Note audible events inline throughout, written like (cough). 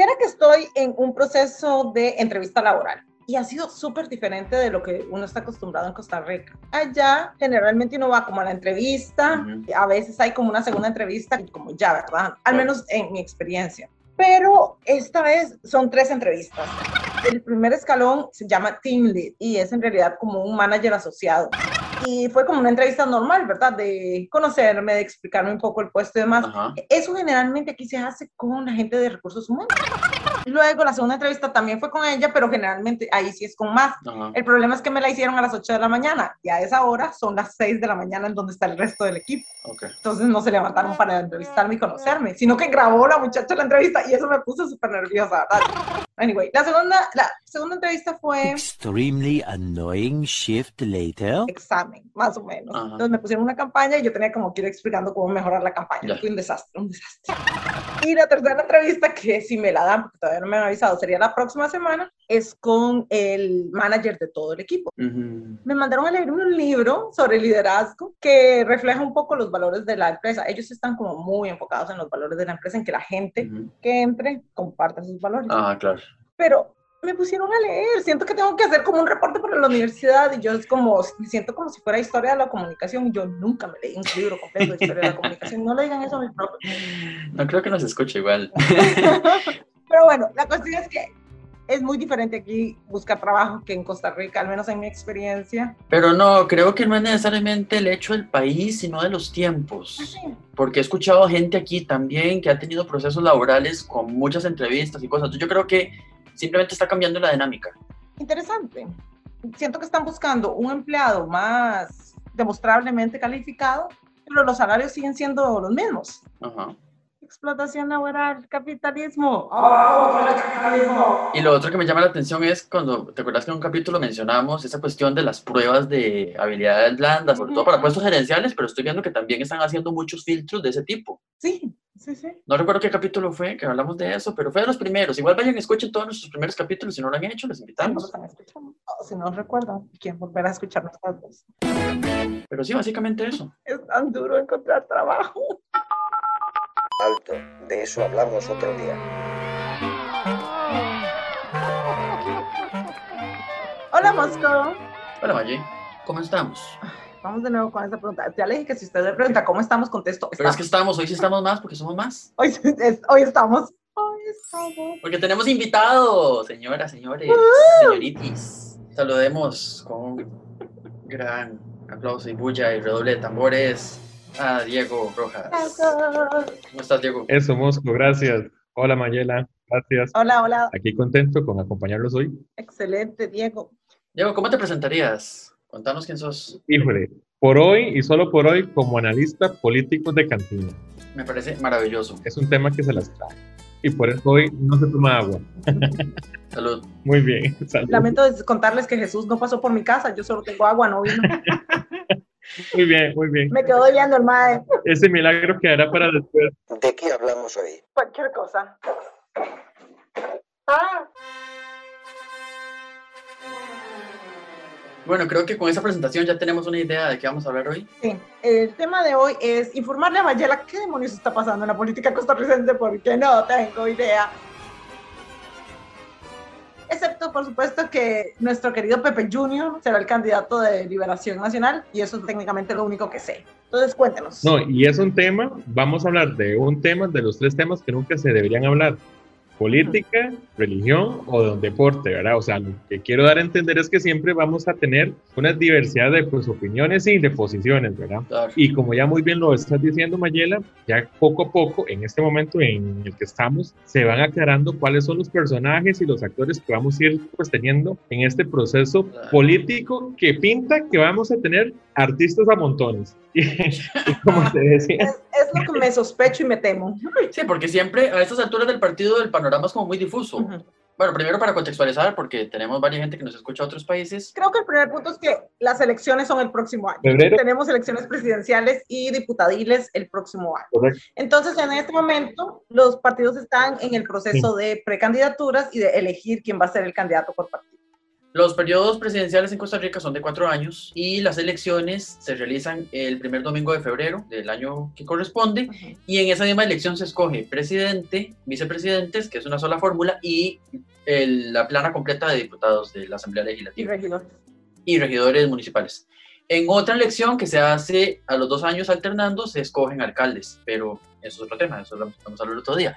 Ahora que estoy en un proceso de entrevista laboral y ha sido súper diferente de lo que uno está acostumbrado en Costa Rica. Allá generalmente uno va como a la entrevista, a veces hay como una segunda entrevista como ya, ¿verdad? Al menos en mi experiencia. Pero esta vez son tres entrevistas. El primer escalón se llama Team Lead y es en realidad como un manager asociado. Y fue como una entrevista normal, ¿verdad? De conocerme, de explicarme un poco el puesto y demás. Eso generalmente aquí se hace con la gente de recursos humanos. Luego la segunda entrevista también fue con ella, pero generalmente ahí sí es con más. El problema es que me la hicieron a las 8 de la mañana y a esa hora son las 6 de la mañana en donde está el resto del equipo. Entonces no se levantaron para entrevistarme y conocerme, sino que grabó la muchacha la entrevista y eso me puso súper nerviosa. Anyway, la segunda, la segunda entrevista fue... Extremely annoying shift later. Examen, más o menos. Entonces me pusieron una campaña y yo tenía como que ir explicando cómo mejorar la campaña. Fue un desastre, un desastre. Y la tercera entrevista, que si me la dan, porque todavía no me han avisado, sería la próxima semana, es con el manager de todo el equipo. Me mandaron a leer un libro sobre liderazgo que refleja un poco los valores de la empresa. Ellos están como muy enfocados en los valores de la empresa, en que la gente que entre comparta sus valores. Ah, claro. Pero me pusieron a leer, siento que tengo que hacer como un reporte para la universidad y yo es como, siento como si fuera historia de la comunicación y yo nunca me leí un libro completo de historia de la comunicación, no le digan eso a mi propio. No creo que nos escuche igual. (laughs) Pero bueno, la cuestión es que es muy diferente aquí buscar trabajo que en Costa Rica, al menos en mi experiencia. Pero no, creo que no es necesariamente el hecho del país, sino de los tiempos. Ah, Porque he escuchado gente aquí también que ha tenido procesos laborales con muchas entrevistas y cosas. Yo creo que simplemente está cambiando la dinámica. Interesante. Siento que están buscando un empleado más demostrablemente calificado, pero los salarios siguen siendo los mismos. Ajá explotación laboral, capitalismo. ¡Oh, capitalismo! Y lo otro que me llama la atención es cuando, ¿te acuerdas que en un capítulo mencionamos esa cuestión de las pruebas de habilidades blandas, sobre todo para puestos gerenciales, pero estoy viendo que también están haciendo muchos filtros de ese tipo. Sí, sí, sí. No recuerdo qué capítulo fue que hablamos de eso, pero fue de los primeros. Igual vayan y escuchen todos nuestros primeros capítulos, si no lo han hecho, les invitamos. si no recuerdan, quieren volver a escucharnos todos. Pero sí, básicamente eso. Es tan duro encontrar trabajo. Alto, de eso hablamos otro día. Hola, Mosco. Hola, Maggie. ¿Cómo estamos? Vamos de nuevo con esta pregunta. Ya le dije que si usted le pregunta cómo estamos, contesto. Pero es que estamos, hoy sí estamos más porque somos más. Hoy, hoy estamos. Hoy estamos. Porque tenemos invitados, señoras, señores, señoritis. Saludemos con un gran aplauso y bulla y redoble de tambores Ah, Diego Rojas. ¿Cómo estás, Diego? Eso, Mosco, gracias. Hola, Mayela, gracias. Hola, hola. Aquí contento con acompañarlos hoy. Excelente, Diego. Diego, ¿cómo te presentarías? Contanos quién sos. Híjole, por hoy y solo por hoy como analista político de cantina. Me parece maravilloso. Es un tema que se las trae. Y por eso hoy no se toma agua. (laughs) Salud. Muy bien. Salud. Lamento contarles que Jesús no pasó por mi casa, yo solo tengo agua, no vino. (laughs) Muy bien, muy bien. Me quedo viendo el mae. Ese milagro quedará para después. ¿De qué hablamos hoy? Cualquier cosa. Ah. Bueno, creo que con esa presentación ya tenemos una idea de qué vamos a hablar hoy. Sí, el tema de hoy es informarle a Mayela qué demonios está pasando en la política costarricense porque no tengo idea excepto por supuesto que nuestro querido Pepe Junior será el candidato de Liberación Nacional y eso es técnicamente lo único que sé. Entonces cuéntenos. No, y es un tema, vamos a hablar de un tema, de los tres temas que nunca se deberían hablar. Política, religión o deporte, ¿verdad? O sea, lo que quiero dar a entender es que siempre vamos a tener una diversidad de pues, opiniones y de posiciones, ¿verdad? Claro. Y como ya muy bien lo estás diciendo, Mayela, ya poco a poco, en este momento en el que estamos, se van aclarando cuáles son los personajes y los actores que vamos a ir pues, teniendo en este proceso político que pinta que vamos a tener artistas a montones. (laughs) Y, como te decía. Es, es, lo que me sospecho y me temo. (laughs) Sí, porque siempre a estas alturas del partido el panorama es como muy difuso. Uh -huh. Bueno, primero para contextualizar, porque tenemos varias gente que nos escucha a otros países. Creo que el primer punto es que las elecciones son el próximo año. ¿Febrero? Tenemos elecciones presidenciales y diputadiles el próximo año. Correcto. Entonces, en este momento, los partidos están en el proceso sí. de precandidaturas y de elegir quién va a ser el candidato por partido. Los periodos presidenciales en Costa Rica son de cuatro años y las elecciones se realizan el primer domingo de febrero del año que corresponde y en esa misma elección se escoge presidente, vicepresidentes, que es una sola fórmula, y el- la plana completa de diputados de la Asamblea Y Legislativa regidor. y regidores municipales. En otra elección que se hace a los dos años alternando, se escogen alcaldes, pero eso es otro tema, eso lo vamos a hablar otro día.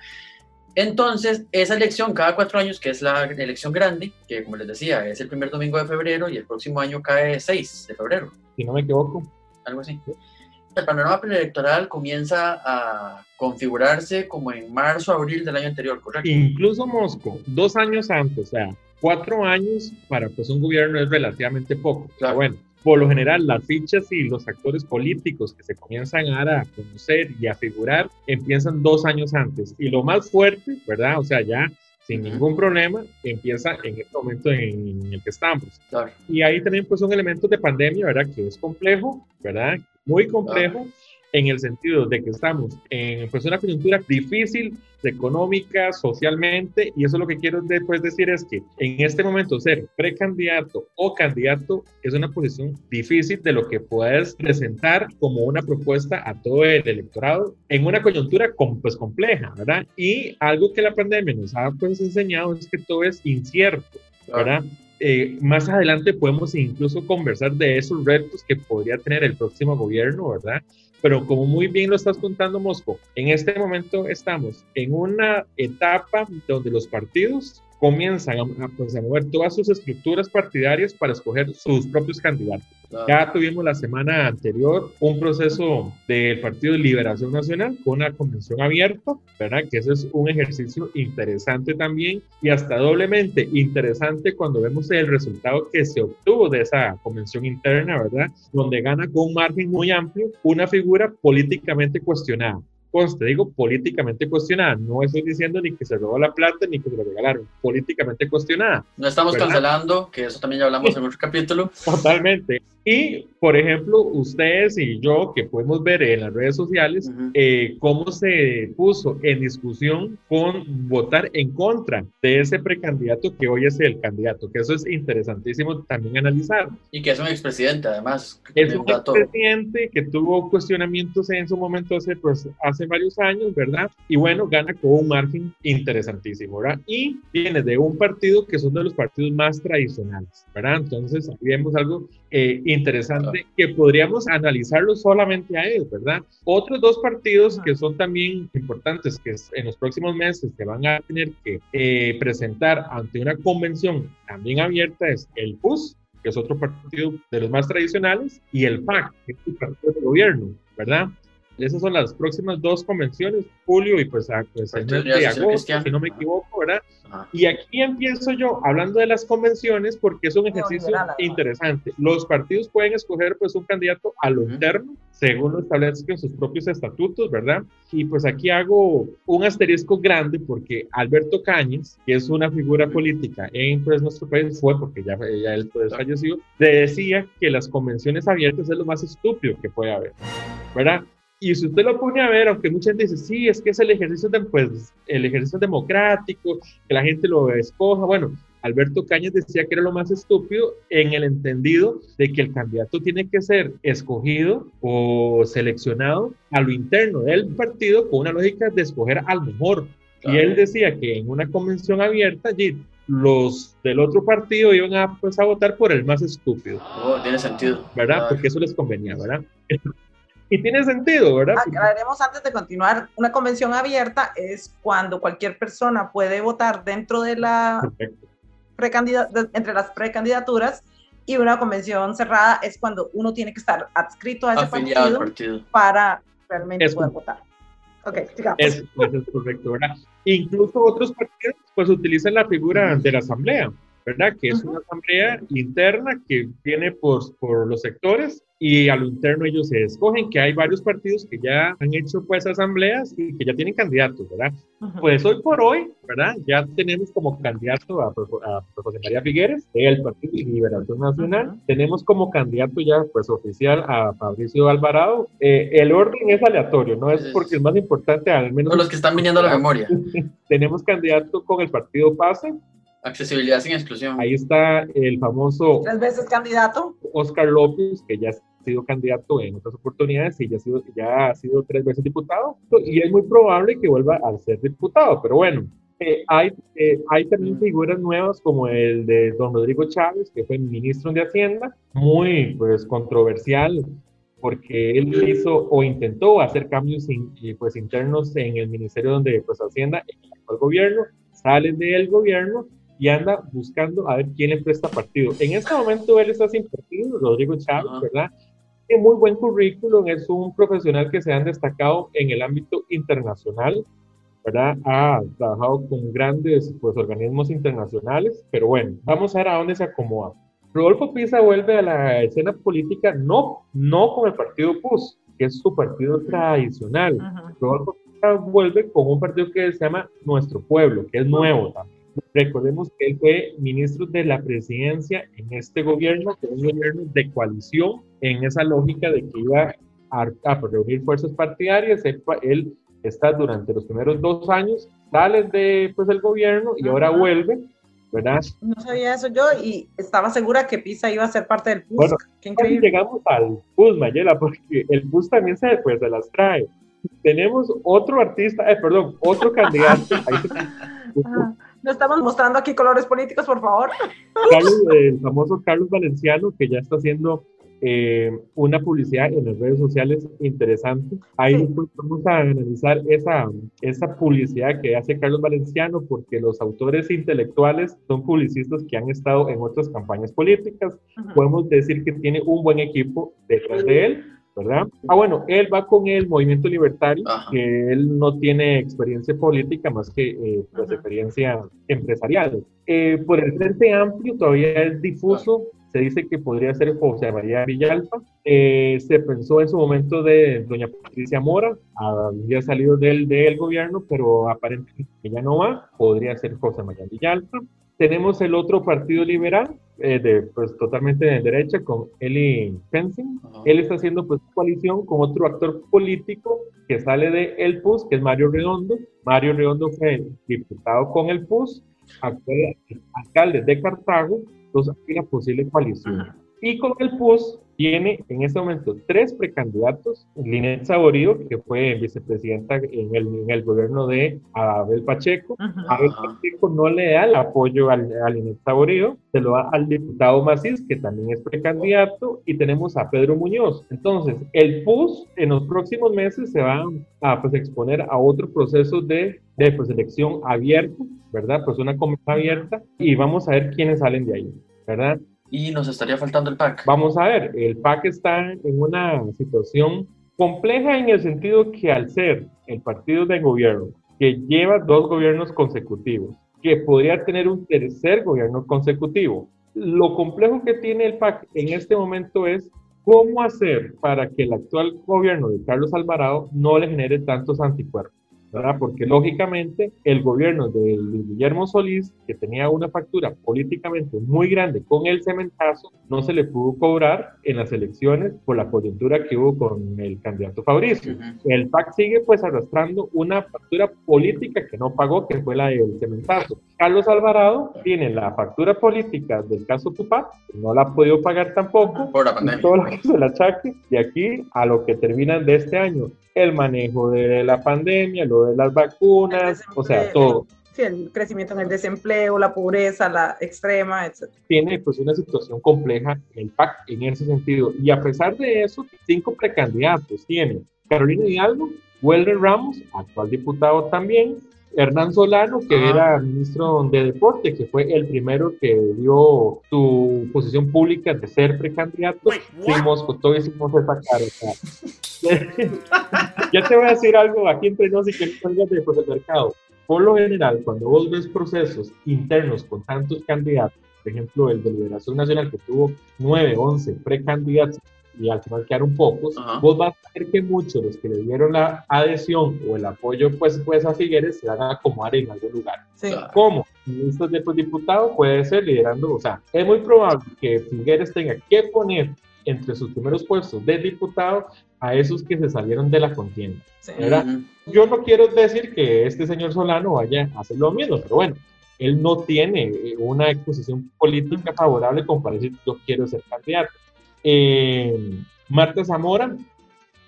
Entonces, esa elección cada cuatro años, que es la elección grande, que como les decía, es el primer domingo de febrero y el próximo año cae 6 de febrero, Si no me equivoco. algo así. El panorama preelectoral comienza a configurarse como en marzo, abril del año anterior, ¿correcto? Incluso Mosco, dos años antes, o sea, cuatro años para pues un gobierno es relativamente poco. Claro. Bueno, por lo general las fichas y los actores políticos que se comienzan a a conocer y a figurar empiezan dos años antes. Y lo más fuerte, ¿verdad? O sea, ya sin ningún problema, empieza en este momento en el que estamos. Claro. Y ahí también pues son elementos de pandemia, ¿verdad? Que es complejo, ¿verdad? Muy complejo en el sentido de que estamos en pues, una coyuntura difícil económica, socialmente, y eso lo que quiero después decir es que en este momento ser precandidato o candidato es una posición difícil de lo que puedes presentar como una propuesta a todo el electorado en una coyuntura pues compleja, ¿verdad? Y algo que la pandemia nos ha pues enseñado es que todo es incierto, ¿verdad? Eh, más adelante podemos incluso conversar de esos retos que podría tener el próximo gobierno, ¿verdad? Pero como muy bien lo estás contando, Mosco, en este momento estamos en una etapa donde los partidos comienzan a, pues, a mover todas sus estructuras partidarias para escoger sus propios candidatos. claro. Ya tuvimos la semana anterior un proceso del Partido de Liberación Nacional con una convención abierta, ¿verdad? Que ese es un ejercicio interesante también y hasta doblemente interesante cuando vemos el resultado que se obtuvo de esa convención interna, ¿verdad? Donde gana con un margen muy amplio una figura políticamente cuestionada. Conste, digo políticamente cuestionada, no estoy diciendo ni que se robó la plata ni que se lo regalaron, políticamente cuestionada. No estamos ¿verdad? cancelando, que eso también ya hablamos en otro capítulo. Totalmente. Y, por ejemplo, ustedes y yo, que podemos ver en las redes sociales, Ujú. eh, cómo se puso en discusión con votar en contra de ese precandidato que hoy es el candidato, que eso es interesantísimo también analizar. Y que es un expresidente, además. Es un dato- presidente que tuvo cuestionamientos en su momento hace, pues, hace varios años, ¿verdad? Y bueno, gana con un margen interesantísimo, ¿verdad? Y viene de un partido que son de los partidos más tradicionales, ¿verdad? Entonces, aquí vemos algo eh, interesante que podríamos analizarlo solamente a él, ¿verdad? Otros dos partidos que son también importantes, que en los próximos meses se van a tener que eh, presentar ante una convención también abierta es el PUS, que es otro partido de los más tradicionales, y el PAC, que es el partido del gobierno, ¿verdad? Esas son las próximas dos convenciones, julio y pues, a- pues el mes de agosto, si no me equivoco, ¿verdad? Ajá. Y aquí empiezo yo hablando de las convenciones porque es un ejercicio además. interesante. Los partidos pueden escoger pues un candidato a lo Ujú. interno, según lo establezcan sus propios estatutos, ¿verdad? Y pues aquí hago un asterisco grande porque Alberto Cañas, que es una figura política en pues, nuestro país, fue porque ya, ya él pues, falleció, le decía que las convenciones abiertas es lo más estúpido que puede haber, ¿verdad? Y si usted lo pone a ver, aunque mucha gente dice, sí, es que es el ejercicio, de, pues, el ejercicio democrático, que la gente lo escoja, bueno, Alberto Cañas decía que era lo más estúpido en el entendido de que el candidato tiene que ser escogido o seleccionado a lo interno del partido con una lógica de escoger al mejor. Y Claro. él decía que en una convención abierta allí los del otro partido iban a, pues, a votar por el más estúpido, Oh, tiene sentido. ¿verdad? Claro. Porque eso les convenía, ¿verdad? Y tiene sentido, ¿verdad? Aclararemos antes de continuar, una convención abierta es cuando cualquier persona puede votar dentro de la de- entre las precandidaturas y una convención cerrada es cuando uno tiene que estar adscrito a ese partido partido. para realmente Es- poder votar. Ok, sigamos. Eso, eso es correcto, ¿verdad? Incluso otros partidos pues utilizan la figura de la asamblea, ¿verdad? Que es una asamblea interna que viene por, por los sectores y a lo interno ellos se escogen, que hay varios partidos que ya han hecho pues asambleas y que ya tienen candidatos, ¿verdad? Ujú. Pues hoy por hoy, ¿verdad? Ya tenemos como candidato a, a José María Figueres, del Partido de Liberación Nacional. Ujú. Tenemos como candidato ya, pues oficial, a Fabricio Alvarado. Eh, el orden es aleatorio, no es porque es más importante, al menos Son los que están viniendo a la memoria. (laughs) tenemos candidato con el partido PASE, Accesibilidad sin exclusión. Ahí está el famoso Tres veces candidato. Oscar López, que ya ha sido candidato en otras oportunidades y ya ha sido, ya ha sido tres veces diputado, y es muy probable que vuelva a ser diputado, pero bueno, eh, hay, eh, hay también figuras nuevas como el de don Rodrigo Chávez, que fue ministro de Hacienda, muy pues controversial porque él hizo o intentó hacer cambios in- pues internos en el ministerio donde pues Hacienda en el gobierno, sale del gobierno y anda buscando a ver quién le presta partido. En este momento él está sin partido, Rodrigo Chávez, Ajá. ¿verdad? Tiene muy buen currículum, es un profesional que se han destacado en el ámbito internacional, ¿verdad? Ha trabajado con grandes pues, organismos internacionales, pero bueno, vamos a ver a dónde se acomoda. Rodolfo Pisa vuelve a la escena política no, no con el partido PUS, que es su partido tradicional. Ujú. Rodolfo Pisa vuelve con un partido que se llama Nuestro Pueblo, que es nuevo también. Recordemos que él fue ministro de la presidencia en este gobierno, que es un gobierno de coalición, en esa lógica de que iba a, a reunir fuerzas partidarias. Él, él está durante los primeros dos años, sale de pues, el gobierno y ahora Ajá. vuelve, ¿verdad? No sabía eso yo y estaba segura que Pisa iba a ser parte del PUSC. Bueno, Qué increíble. llegamos al bus, Mayela, porque el bus también se, pues, se las trae. Tenemos otro artista, eh, perdón, otro candidato. (laughs) Ahí se-. No estamos mostrando aquí colores políticos, por favor. Carlos, el famoso Carlos Valenciano, que ya está haciendo eh, una publicidad en las redes sociales interesante. Ahí Sí. pues, vamos a analizar esa, esa publicidad que hace Carlos Valenciano, porque los autores intelectuales son publicistas que han estado en otras campañas políticas. Ujú. Podemos decir que tiene un buen equipo detrás de él. ¿Verdad? Ah, bueno, él va con el movimiento libertario, Ajá. que él no tiene experiencia política más que eh, pues, Ajá. experiencia empresarial. Eh, por el Frente Amplio todavía es difuso, se dice que podría ser José María Villalpa. Eh, se pensó en su momento de doña Patricia Mora, había salido del, del gobierno, pero aparentemente ya no va, podría ser José María Villalpa. Tenemos el otro partido liberal, eh, de, pues totalmente de derecha, con Eli Fencing. Ajá. Él está haciendo pues coalición con otro actor político que sale de el PUS, que es Mario Redondo. Mario Redondo fue diputado con el PUS, actual alcalde de Cartago, entonces hay una posible coalición. Ajá. Y con el PUS tiene en este momento tres precandidatos. Linet Saborío, que fue vicepresidenta en el, en el gobierno de Abel Pacheco. Ujú. Abel Ajá. Pacheco no le da el apoyo al, al Linet Saborío, se lo da al diputado Macís, que también es precandidato, y tenemos a Pedro Muñoz. Entonces, el PUS en los próximos meses se va a pues, exponer a otro proceso de, de pues, elección abierto, ¿verdad? Pues una comisión abierta, y vamos a ver quiénes salen de ahí, ¿verdad? Y nos estaría faltando el pack. Vamos a ver, el PAC está en una situación compleja en el sentido que al ser el partido de gobierno que lleva dos gobiernos consecutivos, que podría tener un tercer gobierno consecutivo, lo complejo que tiene el PAC en este momento es cómo hacer para que el actual gobierno de Carlos Alvarado no le genere tantos anticuerpos. ¿Verdad? Porque lógicamente el gobierno de Guillermo Solís, que tenía una factura políticamente muy grande con el cementazo, no se le pudo cobrar en las elecciones por la coyuntura que hubo con el candidato Fabricio. Ujú. El PAC sigue pues arrastrando una factura política que no pagó, que fue la del cementazo. Carlos Alvarado tiene la factura política del caso Tupac, que no la ha podido pagar tampoco, Por la y pandemia. todo lo que se le achaque de aquí a lo que termina de este año. El manejo de la pandemia, lo de las vacunas, o sea, todo. Sí, el crecimiento en el desempleo, la pobreza, la extrema, etc. Tiene pues una situación compleja el PAC en ese sentido. Y a pesar de eso, cinco precandidatos tiene Carolina Hidalgo, Welder Ramos, actual diputado también, Hernán Solano, que Ah. era ministro de Deporte, que fue el primero que dio su posición pública de ser precandidato. Con todo hicimos esa cara. o sea. (laughs) ya te voy a decir algo aquí entre nos y que no salgas de pues, el mercado. Por lo general, cuando vos ves procesos internos con tantos candidatos, por ejemplo, el de Liberación Nacional que tuvo 9, 11 precandidatos y al final quedaron pocos, Ajá. vos vas a ver que muchos de los que le dieron la adhesión o el apoyo pues, pues a Figueres se van a acomodar en algún lugar. Sí. ¿Cómo? Listas de pues, diputado puede ser liderando, o sea, es muy probable que Figueres tenga que poner entre sus primeros puestos de diputado a esos que se salieron de la contienda. sí. Yo no quiero decir que este señor Solano vaya a hacer lo mismo, pero bueno, él no tiene eh, una exposición política favorable como para decir yo quiero ser candidato. Eh, Marta Zamora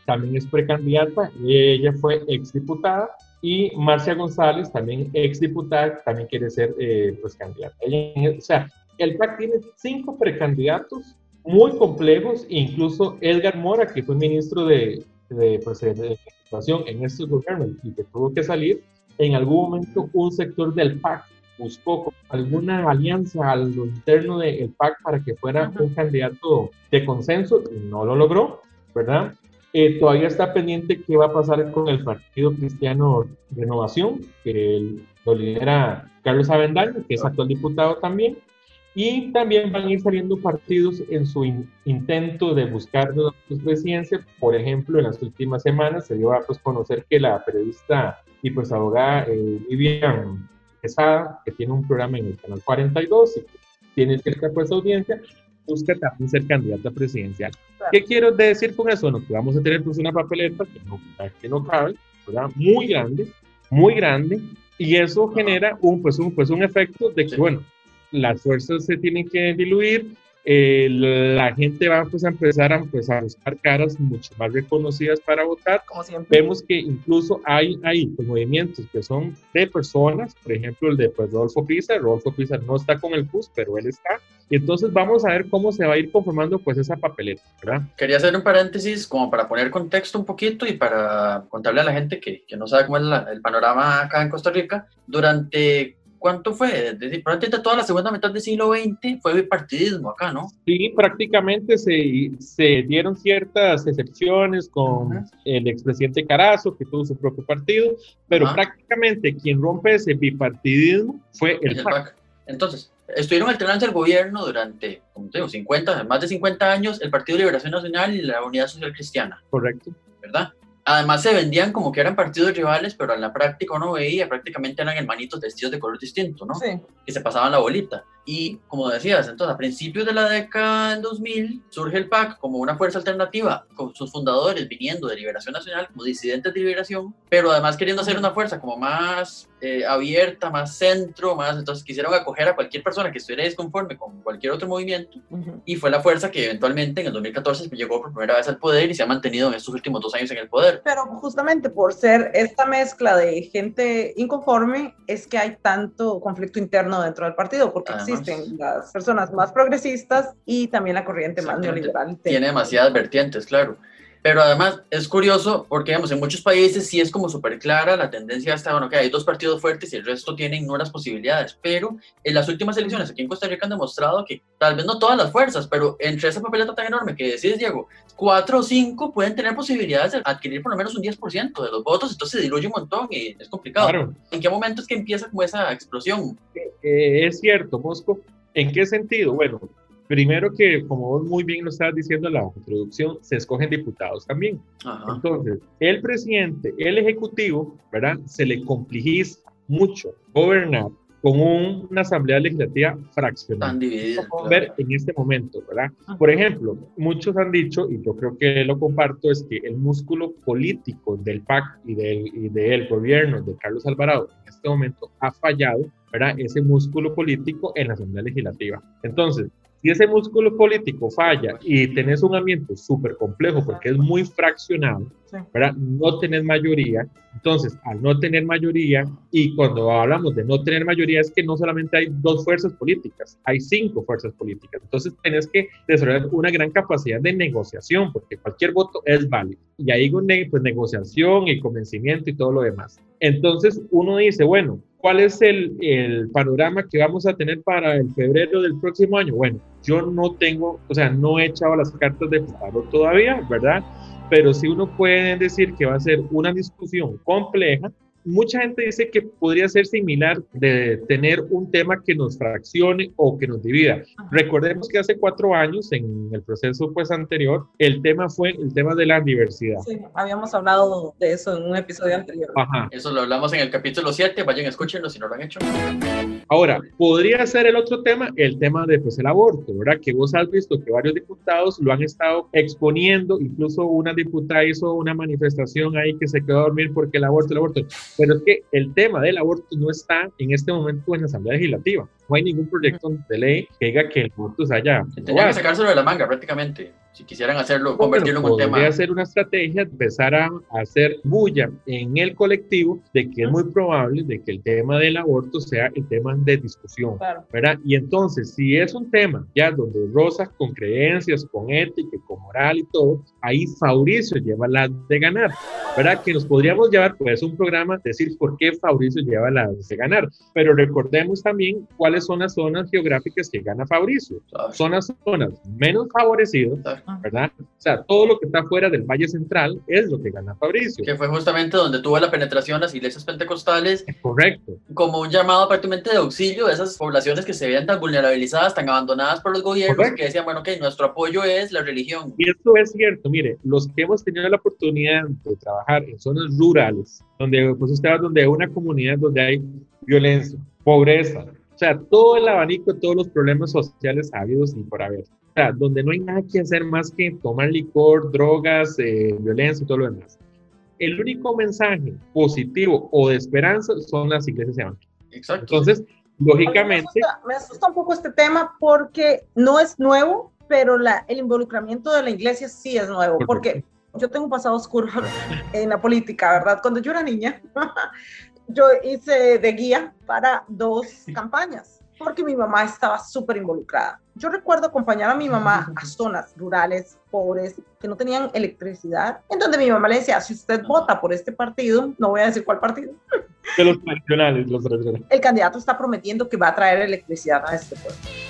también es precandidata, ella fue exdiputada y Marcia González, también exdiputada, también quiere ser eh, pues candidata. o sea, el PAC tiene cinco precandidatos muy complejos, incluso Edgar Mora, que fue ministro de, de, pues, en estos gobiernos y que tuvo que salir, en algún momento un sector del PAC buscó alguna alianza a lo interno del PAC para que fuera un candidato de consenso y no lo logró, ¿verdad? Eh, todavía está pendiente qué va a pasar con el Partido Cristiano Renovación, que lo lidera Carlos Avendaño, que es actual diputado también. Y también van a ir saliendo partidos en su intento de buscar la presidencia. Por ejemplo, en las últimas semanas se dio a pues, conocer que la periodista y pues abogada eh, Vivian Quesada, que tiene un programa en el canal 42 y tiene cierta pues, audiencia, busca también ser candidata presidencial. ¿Qué quiero decir con eso? Bueno, que vamos a tener pues una papeleta que no, que no cabe, ¿verdad? Muy grande, muy grande, y eso genera un, pues, un, pues, un efecto de que, bueno, las fuerzas se tienen que diluir, eh, la gente va pues, a empezar a, pues, a buscar caras mucho más reconocidas para votar. Como siempre. Vemos que incluso hay, hay pues, movimientos que son de personas, por ejemplo el de pues, Rodolfo Pizar, Rodolfo Pizar no está con el PUS, pero él está. Y entonces vamos a ver cómo se va a ir conformando pues esa papeleta, ¿verdad? Quería hacer un paréntesis como para poner contexto un poquito y para contarle a la gente que, que no sabe cómo es el panorama acá en Costa Rica. Durante ¿cuánto fue? Desde, prácticamente toda la segunda mitad del siglo XX fue bipartidismo acá, ¿no? Sí, prácticamente se, se dieron ciertas excepciones con el expresidente Carazo, que tuvo su propio partido, pero prácticamente quien rompe ese bipartidismo fue el, PAC. Entonces, estuvieron alternando el gobierno durante, como te digo, 50, más de 50 años, el Partido de Liberación Nacional y la Unidad Social Cristiana. Correcto. ¿Verdad? Además se vendían como que eran partidos rivales, pero en la práctica uno veía prácticamente eran hermanitos vestidos de color distinto, ¿no? Sí. Que se pasaban la bolita. Y como decías, entonces a principios de la década del 2000 surge el PAC como una fuerza alternativa, con sus fundadores viniendo de Liberación Nacional como disidentes de Liberación, pero además queriendo hacer una fuerza como más eh, abierta, más centro, más entonces quisieron acoger a cualquier persona que estuviera disconforme con cualquier otro movimiento y fue la fuerza que eventualmente en el 2014 llegó por primera vez al poder y se ha mantenido en estos últimos dos años en el poder. Pero justamente por ser esta mezcla de gente inconforme es que hay tanto conflicto interno dentro del partido, porque existen las personas más progresistas y también la corriente más neoliberal. Tiene demasiadas vertientes, claro. Pero además es curioso porque, digamos, en muchos países sí es como súper clara la tendencia hasta, bueno, que hay dos partidos fuertes y el resto tienen nuevas posibilidades. Pero en las últimas elecciones aquí en Costa Rica han demostrado que tal vez no todas las fuerzas, pero entre esa papeleta tan enorme que decís, Diego, cuatro o cinco pueden tener posibilidades de adquirir por lo menos un 10% de los votos, entonces se diluye un montón y es complicado. Claro. ¿En qué momento es que empieza como esa explosión? Eh, es cierto, Mosco. ¿En qué sentido? Bueno, Primero que, como vos muy bien lo estabas diciendo en la introducción, se escogen diputados también. Entonces, el presidente, el ejecutivo, ¿verdad? Se le complejiza mucho gobernar con una asamblea legislativa fraccionada. Tan dividida. ver en este momento, ¿verdad? Por ejemplo, muchos han dicho, y yo creo que lo comparto, es que el músculo político del PAC y del, y del gobierno de Carlos Alvarado en este momento ha fallado, ¿verdad? Ese músculo político en la asamblea legislativa. Entonces, si ese músculo político falla y tenés un ambiente súper complejo porque es muy fraccionado, ¿verdad? no tenés mayoría, entonces al no tener mayoría, y cuando hablamos de no tener mayoría es que no solamente hay dos fuerzas políticas, hay cinco fuerzas políticas, entonces tenés que desarrollar una gran capacidad de negociación porque cualquier voto es válido. Y ahí pues negociación y convencimiento y todo lo demás. Entonces uno dice, bueno, ¿Cuál es el, el, panorama que vamos a tener para el febrero del próximo año? Bueno, yo no tengo, o sea, no he echado las cartas de paro todavía, ¿verdad? Pero sí uno puede decir que va a ser una discusión compleja mucha gente dice que podría ser similar de tener un tema que nos fraccione o que nos divida. Recordemos que hace cuatro años, en el proceso pues anterior, el tema fue el tema de la diversidad. Sí, habíamos hablado de eso en un episodio anterior. Ajá. Eso lo hablamos en el capítulo 7, vayan, escúchenlo si no lo han hecho. Ahora, podría ser el otro tema, el tema de pues el aborto, ¿verdad? Que vos has visto que varios diputados lo han estado exponiendo, incluso una diputada hizo una manifestación ahí que se quedó a dormir porque el aborto, el aborto Pero es que el tema del aborto no está en este momento en la Asamblea Legislativa. No hay ningún proyecto de ley que diga que el aborto se haya... Tendrían que sacárselo de la manga prácticamente si quisieran hacerlo, convertirlo en un tema. Podría ser una estrategia, empezar a hacer bulla en el colectivo de que es muy probable de que el tema del aborto sea el tema de discusión, ¿verdad? Y entonces, si es un tema ya donde Rosa con creencias, con ética, con moral y todo, ahí Fabricio lleva la de ganar, ¿verdad? Que nos podríamos llevar, pues, un programa, decir por qué Fabricio lleva la de ganar, pero recordemos también cuáles son las zonas geográficas que gana Fabricio. Son las zonas menos favorecidas, ¿verdad? O sea, todo lo que está fuera del Valle Central es lo que gana Fabricio. Que fue justamente donde tuvo la penetración las iglesias pentecostales. Correcto. Como un llamado aparentemente de auxilio de esas poblaciones que se veían tan vulnerabilizadas, tan abandonadas por los gobiernos, que decían, bueno, que nuestro apoyo es la religión. Y esto es cierto, mire, los que hemos tenido la oportunidad de trabajar en zonas rurales, donde pues usted va donde hay una comunidad donde hay violencia, pobreza, sea, todo el abanico de todos los problemas sociales habidos y por haber donde no hay nada que hacer más que tomar licor, drogas, eh, violencia y todo lo demás. El único mensaje positivo o de esperanza son las iglesias evangélicas. Exacto. Entonces, lógicamente... Me asusta, un poco este tema porque no es nuevo, pero la, el involucramiento de la iglesia sí es nuevo, porque yo tengo un pasado oscuro (laughs) en la política, ¿verdad? Cuando yo era niña, yo hice de guía para dos (laughs) campañas porque mi mamá estaba súper involucrada. Yo recuerdo acompañar a mi mamá a (laughs) zonas rurales, pobres, que no tenían electricidad, en donde mi mamá le decía, si usted vota por este partido, no voy a decir cuál partido. De los tradicionales, los tradicionales. El candidato está prometiendo que va a traer electricidad a este pueblo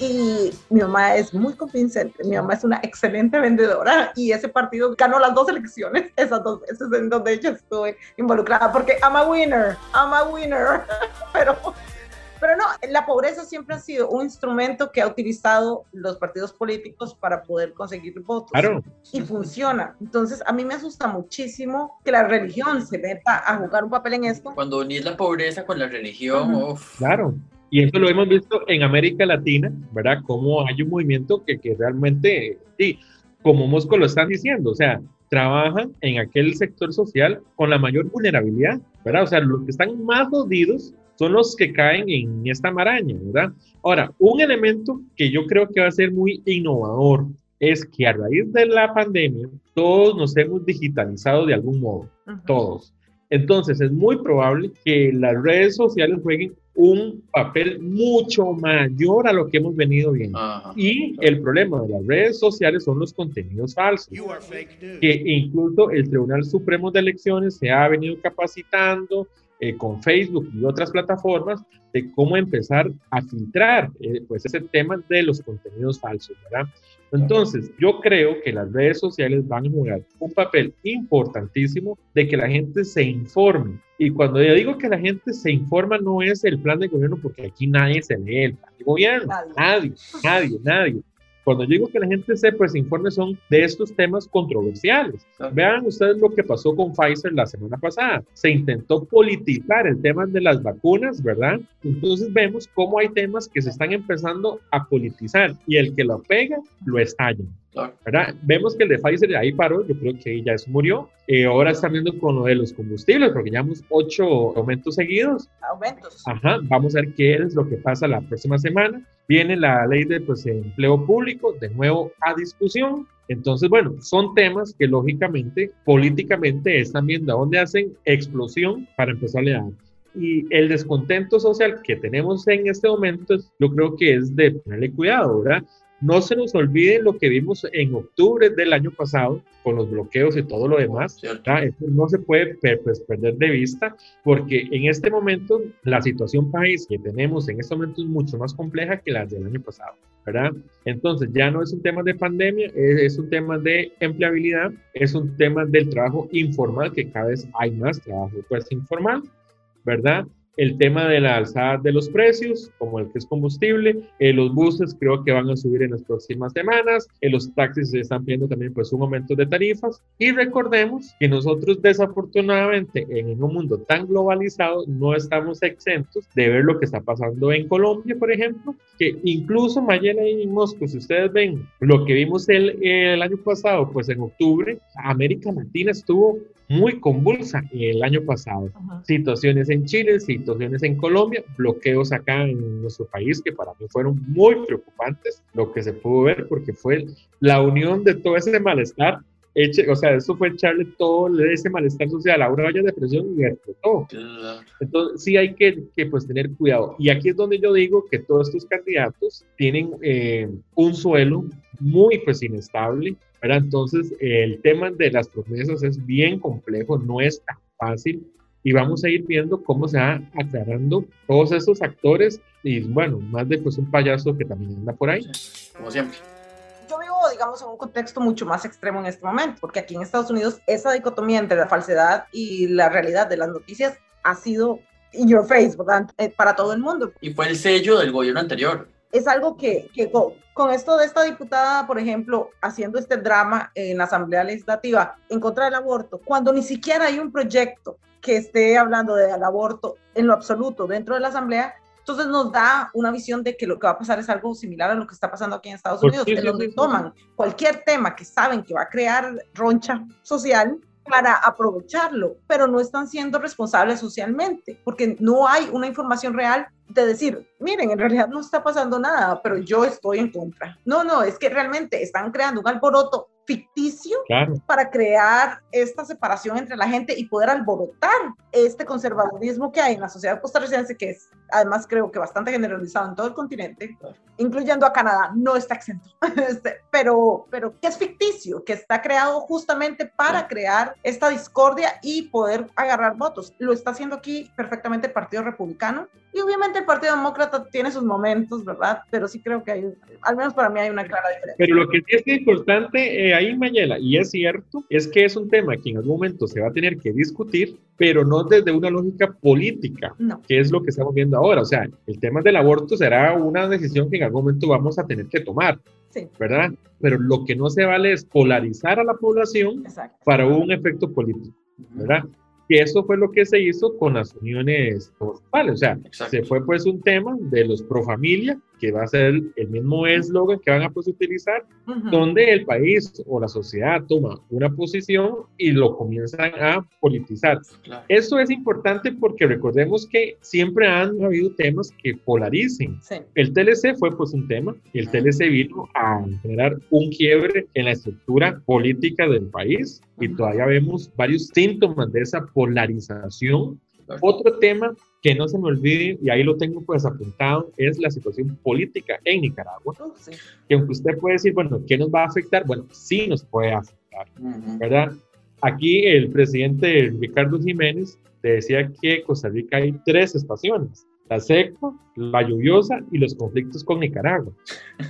y mi mamá es muy convincente, mi mamá es una excelente vendedora y ese partido ganó las dos elecciones, (laughs) esas dos veces en donde ella estuve involucrada, porque I'm a winner, I'm a winner, (laughs) pero, pero no, la pobreza siempre ha sido un instrumento que ha utilizado los partidos políticos para poder conseguir votos claro. y funciona. Entonces a mí me asusta muchísimo que la religión se meta a jugar un papel en esto. Cuando unís la pobreza con la religión, uff. Claro. Y eso lo hemos visto en América Latina, ¿verdad? Cómo hay un movimiento que, que realmente, sí, como Mosco lo están diciendo, o sea, trabajan en aquel sector social con la mayor vulnerabilidad, ¿verdad? O sea, los que están más jodidos son los que caen en esta maraña, ¿verdad? Ahora, un elemento que yo creo que va a ser muy innovador es que a raíz de la pandemia todos nos hemos digitalizado de algún modo, todos. Entonces es muy probable que las redes sociales jueguen un papel mucho mayor a lo que hemos venido viendo. Y el problema de las redes sociales son los contenidos falsos, que incluso el Tribunal Supremo de Elecciones se ha venido capacitando eh, con Facebook y otras plataformas de cómo empezar a filtrar eh, pues ese tema de los contenidos falsos, ¿verdad? Entonces, yo creo que las redes sociales van a jugar un papel importantísimo de que la gente se informe. Y cuando yo digo que la gente se informa, no es el plan de gobierno, porque aquí nadie se lee el plan de gobierno. Nadie, nadie, nadie. Cuando digo que la gente se informe son de estos temas controversiales. Vean ustedes lo que pasó con Pfizer la semana pasada. Se intentó politizar el tema de las vacunas, ¿verdad? Entonces vemos cómo hay temas que se están empezando a politizar y el que lo pega, lo estalla. ¿Verdad? Vemos que el de Pfizer ahí paró, yo creo que ya eso murió. Eh, ahora están viendo con lo de los combustibles, porque llevamos ocho aumentos seguidos. Aumentos. Ajá, vamos a ver qué es lo que pasa la próxima semana. Viene la ley de pues, empleo público, de nuevo a discusión. Entonces, bueno, son temas que lógicamente, políticamente, están viendo a dónde hacen explosión para empezar a dar. Y el descontento social que tenemos en este momento, yo creo que es de ponerle cuidado, ¿verdad? No se nos olvide lo que vimos en octubre del año pasado con los bloqueos y todo lo demás. Eso no se puede pues, perder de vista porque en este momento la situación país que tenemos en este momento es mucho más compleja que la del año pasado, ¿verdad? Entonces ya no es un tema de pandemia, es, es un tema de empleabilidad, es un tema del trabajo informal, que cada vez hay más trabajo pues informal, ¿verdad? El tema de la alzada de los precios, como el que es combustible, eh, los buses creo que van a subir en las próximas semanas, eh, los taxis se están pidiendo también pues un aumento de tarifas. Y recordemos que nosotros desafortunadamente en un mundo tan globalizado no estamos exentos de ver lo que está pasando en Colombia, por ejemplo, que incluso Mayela y Moscú, si ustedes ven lo que vimos el, el año pasado, pues en octubre, América Latina estuvo muy convulsa el año pasado. Ajá. Situaciones en Chile, situaciones en Colombia, bloqueos acá en nuestro país que para mí fueron muy preocupantes, lo que se pudo ver porque fue la unión de todo ese malestar. Eche, o sea, eso fue echarle todo ese malestar social a una olla de presión y explotó. Claro. Entonces, sí hay que, que, pues tener cuidado. Y aquí es donde yo digo que todos estos candidatos tienen eh, un suelo muy pues inestable, ¿verdad? Entonces, el tema de las promesas es bien complejo, no es tan fácil y vamos a ir viendo cómo se va aclarando todos esos actores y bueno, más de pues un payaso que también anda por ahí. Como siempre. Yo vivo, digamos, en un contexto mucho más extremo en este momento, porque aquí en Estados Unidos esa dicotomía entre la falsedad y la realidad de las noticias ha sido in your face, ¿verdad? Eh, Para todo el mundo. Y fue el sello del gobierno anterior. Es algo que, que con, con, esto de esta diputada, por ejemplo, haciendo este drama en la Asamblea Legislativa en contra del aborto, cuando ni siquiera hay un proyecto que esté hablando del aborto en lo absoluto dentro de la Asamblea, entonces nos da una visión de que lo que va a pasar es algo similar a lo que está pasando aquí en Estados Unidos, en donde sí, sí. toman cualquier tema que saben que va a crear roncha social para aprovecharlo, pero no están siendo responsables socialmente, porque no hay una información real de decir, miren, en realidad no está pasando nada, pero yo estoy en contra. No, no, es que realmente están creando un alboroto ficticio Claro, para crear esta separación entre la gente y poder alborotar este conservadurismo que hay en la sociedad costarricense, que es además creo que bastante generalizado en todo el continente, incluyendo a Canadá, no está exento, (laughs) Este, pero, pero que es ficticio, que está creado justamente para crear esta discordia y poder agarrar votos. Lo está haciendo aquí perfectamente el Partido Republicano y obviamente el Partido Demócrata tiene sus momentos, ¿verdad? Pero sí creo que hay, al menos para mí hay una clara diferencia. pero lo que sí es importante eh, ahí, Mayela, y es cierto, es que es un tema que en algún momento se va a tener que discutir, pero no desde una lógica política, No. que es lo que estamos viendo ahora. O sea, el tema del aborto será una decisión que en algún momento vamos a tener que tomar, Sí, ¿verdad? Pero lo que no se vale es polarizar a la población exacto. para un efecto político, ¿verdad? Que eso fue lo que se hizo con las uniones homosexuales. O sea, Exacto. se fue pues un tema de los pro familia, que va a ser el mismo eslogan que van a pues utilizar, donde el país o la sociedad toma una posición y lo comienzan a politizar. Claro. Eso es importante porque recordemos que siempre han habido temas que polaricen. Sí. El TLC fue pues un tema y el TLC vino a generar un quiebre en la estructura política del país y todavía vemos varios síntomas de esa polarización. Claro. Otro tema que no se me olvide, y ahí lo tengo pues apuntado, es la situación política en Nicaragua, Uh, sí. que aunque usted puede decir, bueno, ¿qué nos va a afectar? Bueno, sí nos puede afectar, Ujú. ¿verdad? Aquí el presidente Ricardo Jiménez decía que Costa Rica hay tres estaciones, la seca, la lluviosa y los conflictos con Nicaragua.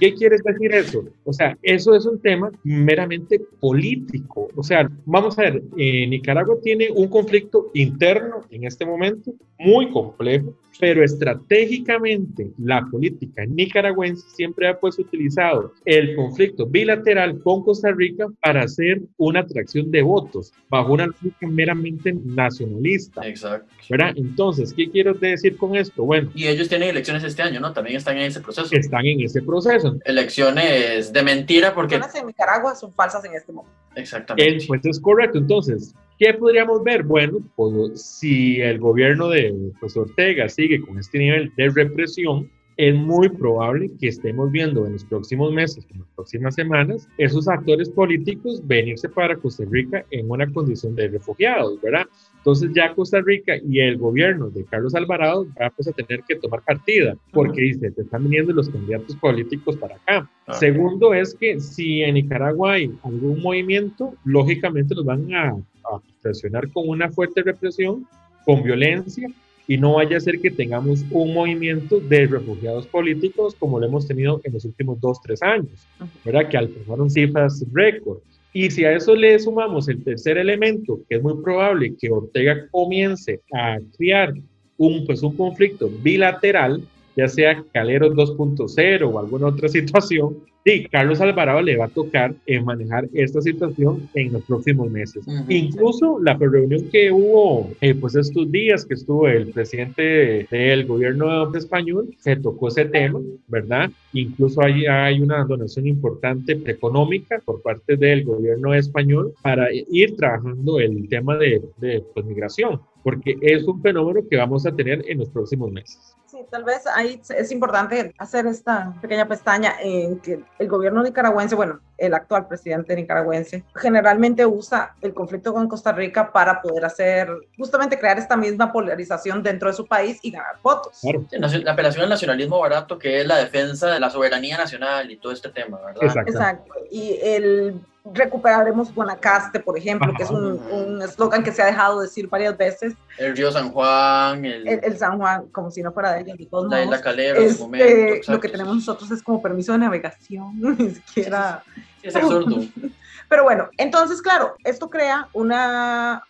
¿Qué quiere decir eso? O sea, eso es un tema meramente político. O sea, vamos a ver, eh, Nicaragua tiene un conflicto interno en este momento muy complejo, pero estratégicamente la política nicaragüense siempre ha pues utilizado el conflicto bilateral con Costa Rica para hacer una atracción de votos bajo una lógica meramente nacionalista, Exacto. ¿verdad? Entonces, ¿qué quiero decir con esto? Bueno, Y ellos tienen elecciones este año, ¿no? También están en ese proceso. están en ese proceso. Elecciones de mentira porque... Las en Nicaragua son falsas en este momento. Exactamente. El, pues es correcto. Entonces, ¿qué podríamos ver? Bueno, pues si el gobierno de pues, Ortega sigue con este nivel de represión, es muy probable que estemos viendo en los próximos meses, en las próximas semanas, esos actores políticos venirse para Costa Rica en una condición de refugiados, ¿verdad? Entonces ya Costa Rica y el gobierno de Carlos Alvarado va pues, a tener que tomar partida, porque dice, te están viniendo los candidatos políticos para acá. Ah. Segundo es que si en Nicaragua hay algún movimiento, lógicamente los van a, a presionar con una fuerte represión, con violencia, y no vaya a ser que tengamos un movimiento de refugiados políticos como lo hemos tenido en los últimos dos, tres años, ¿verdad? Que alcanzaron cifras récord. Y si a eso le sumamos el tercer elemento, que es muy probable que Ortega comience a crear un, pues, un conflicto bilateral, ya sea Calero 2.0 o alguna otra (laughs) situación, y Carlos Alvarado le va a tocar eh, manejar esta situación en los próximos meses. Incluso la reunión que hubo, eh, pues estos días que estuvo el presidente del gobierno español, se tocó ese tema, ¿verdad? Incluso hay, hay una donación importante económica por parte del gobierno español para ir trabajando el tema de, de pues, migración, porque es un fenómeno que vamos a tener en los próximos meses. Sí, tal vez ahí es importante hacer esta pequeña pestaña en que el gobierno nicaragüense, bueno, el actual presidente nicaragüense, generalmente usa el conflicto con Costa Rica para poder hacer, justamente crear esta misma polarización dentro de su país y ganar votos. la apelación al nacionalismo barato, que es la defensa de la soberanía nacional y todo este tema, ¿verdad? Exacto. Y el recuperaremos Guanacaste, por ejemplo, que es un eslogan que se ha dejado decir varias veces. El río San Juan. El, el, San Juan, como si no fuera de ella. la isla Calero, este, momento, Lo que tenemos nosotros es como permiso de navegación, (laughs) ni siquiera... es absurdo. (laughs) Pero bueno, entonces, claro, esto crea una...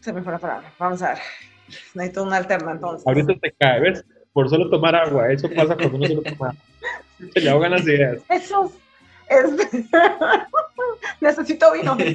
se me fue la palabra, vamos a ver. Necesito una alterna entonces. Ahorita te cae, ¿ves? Por solo tomar agua, eso pasa cuando uno solo toma agua. (laughs) Se le ahogan las ideas. Eso este, (laughs) necesito vino. (laughs)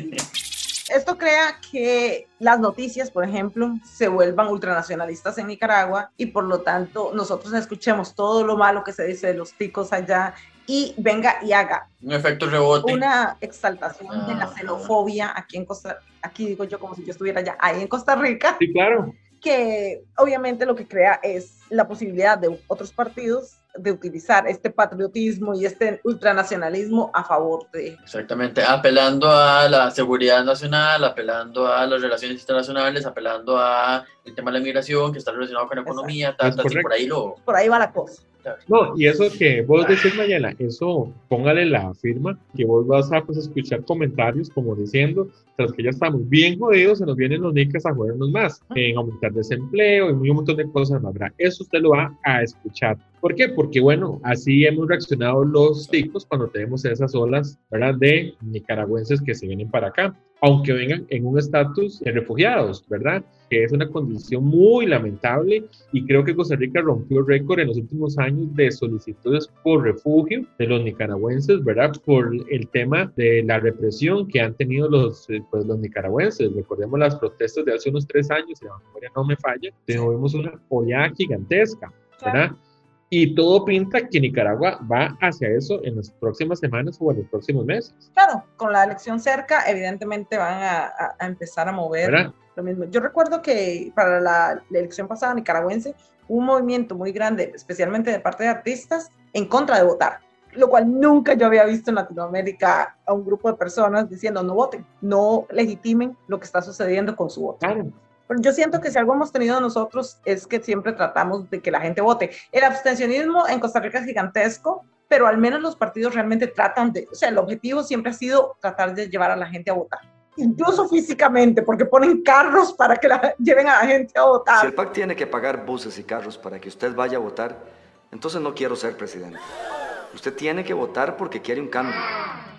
Esto crea que las noticias, por ejemplo, se vuelvan ultranacionalistas en Nicaragua y por lo tanto nosotros escuchemos todo lo malo que se dice de los ticos allá y venga y haga un efecto rebote. Una exaltación de la ah. xenofobia aquí en Costa aquí digo yo como si yo estuviera allá, ahí en Costa Rica. Sí, claro. Que obviamente lo que crea es la posibilidad de otros partidos de utilizar este patriotismo y este ultranacionalismo a favor de... Exactamente, apelando a la seguridad nacional, apelando a las relaciones internacionales, apelando a el tema de la migración que está relacionado con la economía, tal, por ahí lo... Por ahí va la cosa. No, y eso que vos decís, Mayela, eso póngale la firma, que vos vas a pues, escuchar comentarios como diciendo, tras que ya estamos bien jodidos, se nos vienen los nicas a jodernos más, en aumentar desempleo y un montón de cosas más, ¿verdad? Eso usted lo va a escuchar. ¿Por qué? Porque, bueno, así hemos reaccionado los ticos cuando tenemos esas olas, ¿verdad? De nicaragüenses que se vienen para acá aunque vengan en un estatus de refugiados, ¿verdad? Que es una condición muy lamentable y creo que Costa Rica rompió récord en los últimos años de solicitudes por refugio de los nicaragüenses, ¿verdad? Por el tema de la represión que han tenido los, eh, pues, los nicaragüenses. Recordemos las protestas de hace unos tres años, si la memoria no me falla, tuvimos una oleada gigantesca, ¿verdad? Y todo pinta que Nicaragua va hacia eso en las próximas semanas o en los próximos meses. Claro, con la elección cerca, evidentemente van a, empezar a mover lo mismo. Yo recuerdo que para la, elección pasada nicaragüense hubo un movimiento muy grande, especialmente de parte de artistas, en contra de votar lo cual nunca yo había visto en Latinoamérica a un grupo de personas diciendo no voten, no legitimen lo que está sucediendo con su voto. Claro yo siento que si algo hemos tenido nosotros es que siempre tratamos de que la gente vote. El abstencionismo en Costa Rica es gigantesco, pero al menos los partidos realmente tratan de, o sea, el objetivo siempre ha sido tratar de llevar a la gente a votar. Incluso físicamente, porque ponen carros para que la, lleven a la gente a votar. Si el PAC tiene que pagar buses y carros para que usted vaya a votar, entonces no quiero ser presidente. Usted tiene que votar porque quiere un cambio.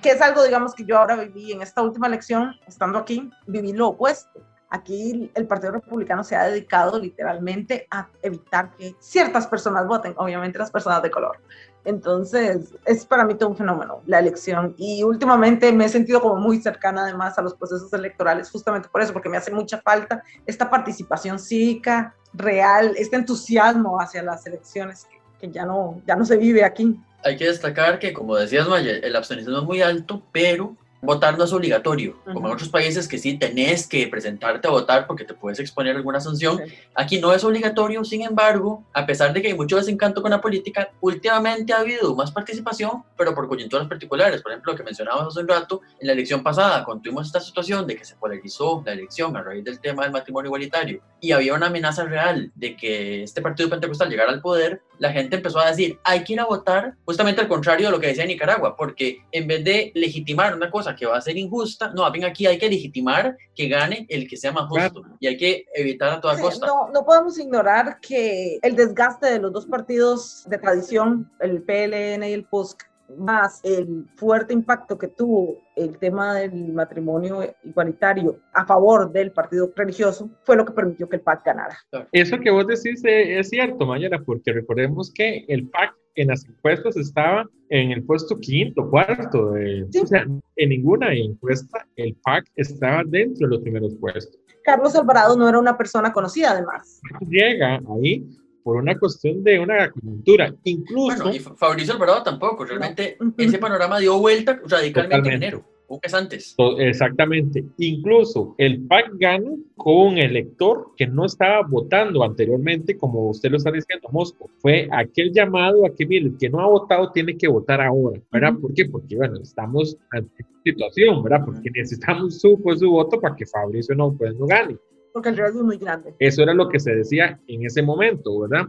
Que es algo, digamos, que yo ahora viví en esta última elección, estando aquí, viví lo opuesto Aquí el Partido Republicano se ha dedicado literalmente a evitar que ciertas personas voten, obviamente las personas de color. Entonces, es para mí todo un fenómeno la elección. Y últimamente me he sentido como muy cercana además a los procesos electorales, justamente por eso, porque me hace mucha falta esta participación cívica real, este entusiasmo hacia las elecciones que, ya, no, ya no se vive aquí. Hay que destacar que, como decías, Maya, el abstencionismo es muy alto, pero votar no es obligatorio, como en otros países que sí tenés que presentarte a votar porque te puedes exponer a alguna sanción. Aquí no es obligatorio, sin embargo, a pesar de que hay mucho desencanto con la política, últimamente ha habido más participación, pero por coyunturas particulares. Por ejemplo, lo que mencionábamos hace un rato, en la elección pasada, cuando tuvimos esta situación de que se polarizó la elección a raíz del tema del matrimonio igualitario y había una amenaza real de que este partido pentecostal llegara al poder, la gente empezó a decir, hay que ir a votar justamente al contrario de lo que decía Nicaragua, porque en vez de legitimar una cosa que va a ser injusta, no, bien aquí hay que legitimar que gane el que sea más justo y hay que evitar a toda costa. No, no podemos ignorar que el desgaste de los dos partidos de tradición, el PLN y el PUSC, más el fuerte impacto que tuvo el tema del matrimonio igualitario a favor del partido religioso, fue lo que permitió que el PAC ganara. Eso que vos decís es cierto, Mayara, porque recordemos que el PAC en las encuestas estaba en el puesto quinto, cuarto. De, O sea, en ninguna encuesta el PAC estaba dentro de los primeros puestos. Carlos Alvarado no era una persona conocida, además. Llega ahí por una cuestión de una coyuntura. Incluso. Bueno, y Fabricio Alvarado tampoco. Realmente ese panorama dio vuelta radicalmente en enero un mes antes. Exactamente. Incluso el PAC gana con un elector que no estaba votando anteriormente, como usted lo está diciendo, Mosco. Fue aquel llamado a que, mire, el que no ha votado tiene que votar ahora, ¿verdad? ¿Por qué? Porque, bueno, estamos ante esta situación, ¿verdad? Porque necesitamos su, pues, su voto para que Fabricio no, pues, no gane. Porque el riesgo es muy grande. Eso era lo que se decía en ese momento, ¿verdad?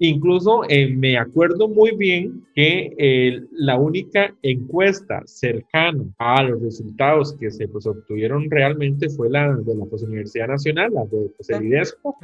Incluso eh, me acuerdo muy bien que eh, la única encuesta cercana a los resultados que se pues, obtuvieron realmente fue la de la pues, Universidad Nacional, la de pues, el IDESCO,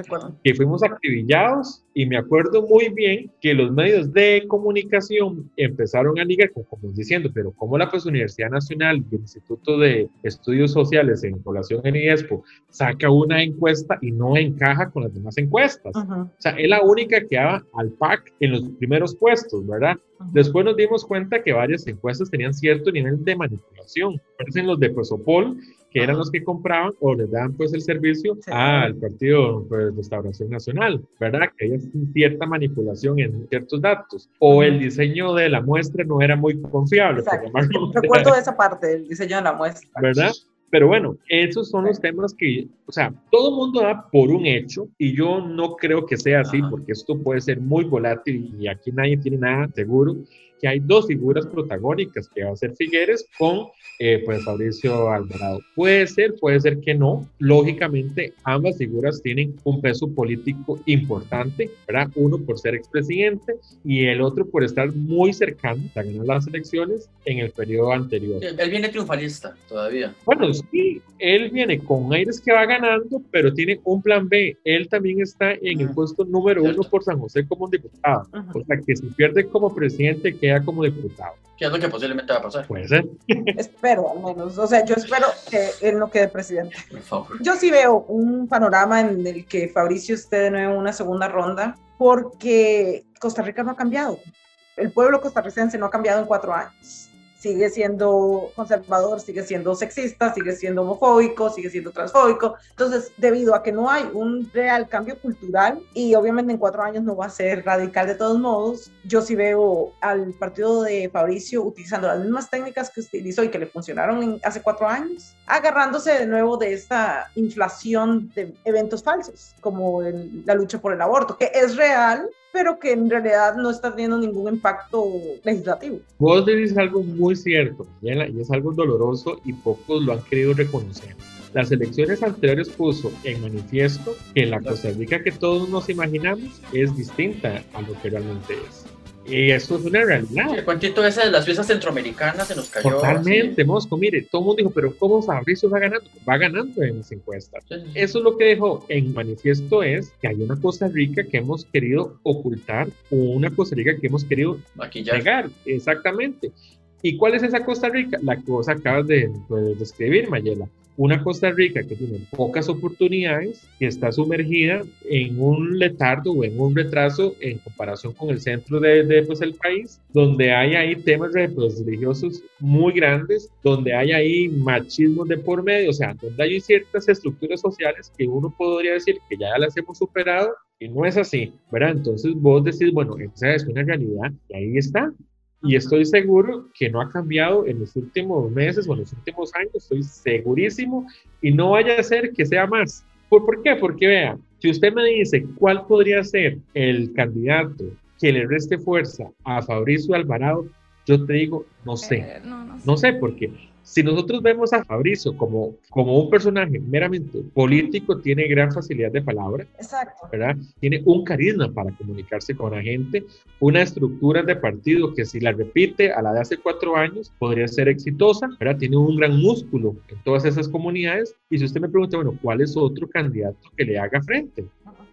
que fuimos acribillados y me acuerdo muy bien que los medios de comunicación empezaron a ligar, como, diciendo, pero ¿cómo la pues, Universidad Nacional y el Instituto de Estudios Sociales en Población en IDESCO saca una encuesta y no encaja con las demás encuestas? O sea, es la única que ha al PAC en los primeros puestos, ¿verdad? Después nos dimos cuenta que varias encuestas tenían cierto nivel de manipulación. Parecen los de Prosopol, que eran los que compraban o les daban pues el servicio al Partido pues, Restauración Nacional, ¿verdad? Que hay cierta manipulación en ciertos datos. O el diseño de la muestra no era muy confiable. (laughs) Recuerdo esa parte del diseño de la muestra. ¿Verdad? Pero bueno, esos son los temas que, o sea, todo el mundo da por un hecho y yo no creo que sea así porque esto puede ser muy volátil y aquí nadie tiene nada seguro que hay dos figuras protagónicas, que va a ser Figueres con eh, pues Fabricio Alvarado. Puede ser, puede ser que no. Lógicamente, ambas figuras tienen un peso político importante, ¿verdad? Uno por ser expresidente y el otro por estar muy cercano a ganar las elecciones en el periodo anterior. él viene triunfalista todavía. Bueno, sí, él viene con aires que va ganando, pero tiene un plan B. Él también está en el puesto número uno por San José como diputado. O sea, que si pierde como presidente, queda como diputado. ¿Qué es lo que posiblemente va a pasar? Puede ser. (laughs) espero, al menos. O sea, yo espero que él no quede presidente. Por favor. Yo sí veo un panorama en el que Fabricio esté de nuevo en una segunda ronda, porque Costa Rica no ha cambiado. El pueblo costarricense no ha cambiado en cuatro años sigue siendo conservador, sigue siendo sexista, sigue siendo homofóbico, sigue siendo transfóbico. Entonces, debido a que no hay un real cambio cultural y obviamente en cuatro años no va a ser radical de todos modos, yo sí veo al partido de Fabricio utilizando las mismas técnicas que utilizó y que le funcionaron hace cuatro años, agarrándose de nuevo de esta inflación de eventos falsos, como la lucha por el aborto, que es real, pero que en realidad no está teniendo ningún impacto legislativo. Vos decís algo muy cierto, y es algo doloroso y pocos lo han querido reconocer. Las elecciones anteriores puso en manifiesto que la Costa Rica que todos nos imaginamos es distinta a lo que realmente es. Y eso es una realidad. el cuentito ese de las fiestas centroamericanas se nos cayó. Totalmente, Mosco. Mire, todo el mundo dijo, pero ¿cómo Fabricio va ganando? Va ganando en las encuestas. Eso es lo que dejó en manifiesto es que hay una Costa Rica que hemos querido ocultar o una Costa Rica que hemos querido maquillar. Exactamente. ¿Y cuál es esa Costa Rica? La que vos acabas de, de describir, Mayela una Costa Rica que tiene pocas oportunidades, que está sumergida en un letardo o en un retraso en comparación con el centro de, de pues, el país, donde hay ahí temas religiosos muy grandes, donde hay ahí machismo de por medio, o sea, donde hay ciertas estructuras sociales que uno podría decir que ya las hemos superado y no es así, ¿verdad? Entonces vos decís, bueno, esa es una realidad y ahí está y estoy seguro que no ha cambiado en los últimos meses o en los últimos años, estoy segurísimo, y no vaya a ser que sea más. ¿Por, ¿Por qué? Porque vea, si usted me dice cuál podría ser el candidato que le reste fuerza a Fabricio Alvarado, yo te digo, no sé. Eh, no, no, sé. no sé, porque si nosotros vemos a Fabricio como, como un personaje meramente político, tiene gran facilidad de palabra, Exacto. ¿verdad? Tiene un carisma para comunicarse con la gente, una estructura de partido que si la repite a la de hace cuatro años podría ser exitosa, ¿verdad? Tiene un gran músculo en todas esas comunidades. Y si usted me pregunta, bueno, ¿cuál es otro candidato que le haga frente?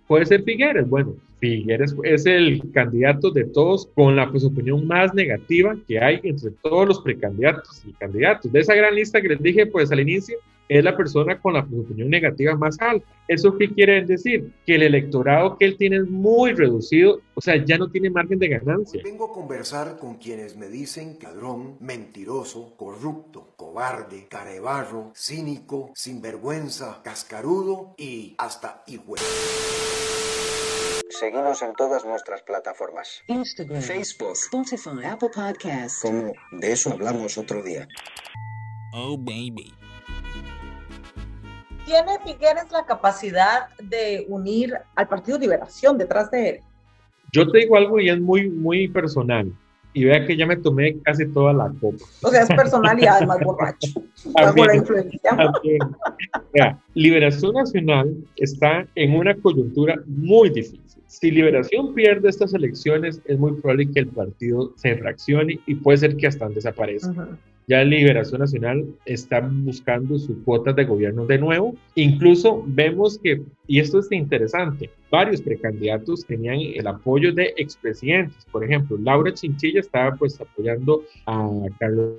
Puede ser Figueres. Bueno, Figueres es el candidato de todos con la pues, opinión más negativa que hay entre todos los precandidatos y candidatos. De esa gran lista que les dije pues al inicio, es la persona con la pues, opinión negativa más alta. ¿Eso qué quiere decir? Que el electorado que él tiene es muy reducido, o sea, ya no tiene margen de ganancia. Vengo a conversar con quienes me dicen ladrón, mentiroso, corrupto, cobarde, carebarro, cínico, sinvergüenza, cascarudo y hasta hijo. Seguimos en todas nuestras plataformas. Instagram, Facebook, Spotify, Apple Podcasts. como de eso hablamos otro día. Oh, baby. ¿Tiene Figueres la capacidad de unir al Partido Liberación detrás de él? Yo te digo algo y es muy, muy personal. Y vea que ya me tomé casi toda la copa. O sea, es personal y además borracho. (laughs) Bajo la influencia. Vea, Liberación Nacional está en una coyuntura muy difícil. Si Liberación pierde estas elecciones, es muy probable que el partido se fraccione y puede ser que hasta desaparezca. Ya Liberación Nacional está buscando su cuota de gobierno de nuevo. Incluso vemos que, y esto es interesante, varios precandidatos tenían el apoyo de expresidentes. Por ejemplo, Laura Chinchilla estaba pues apoyando a Carlos.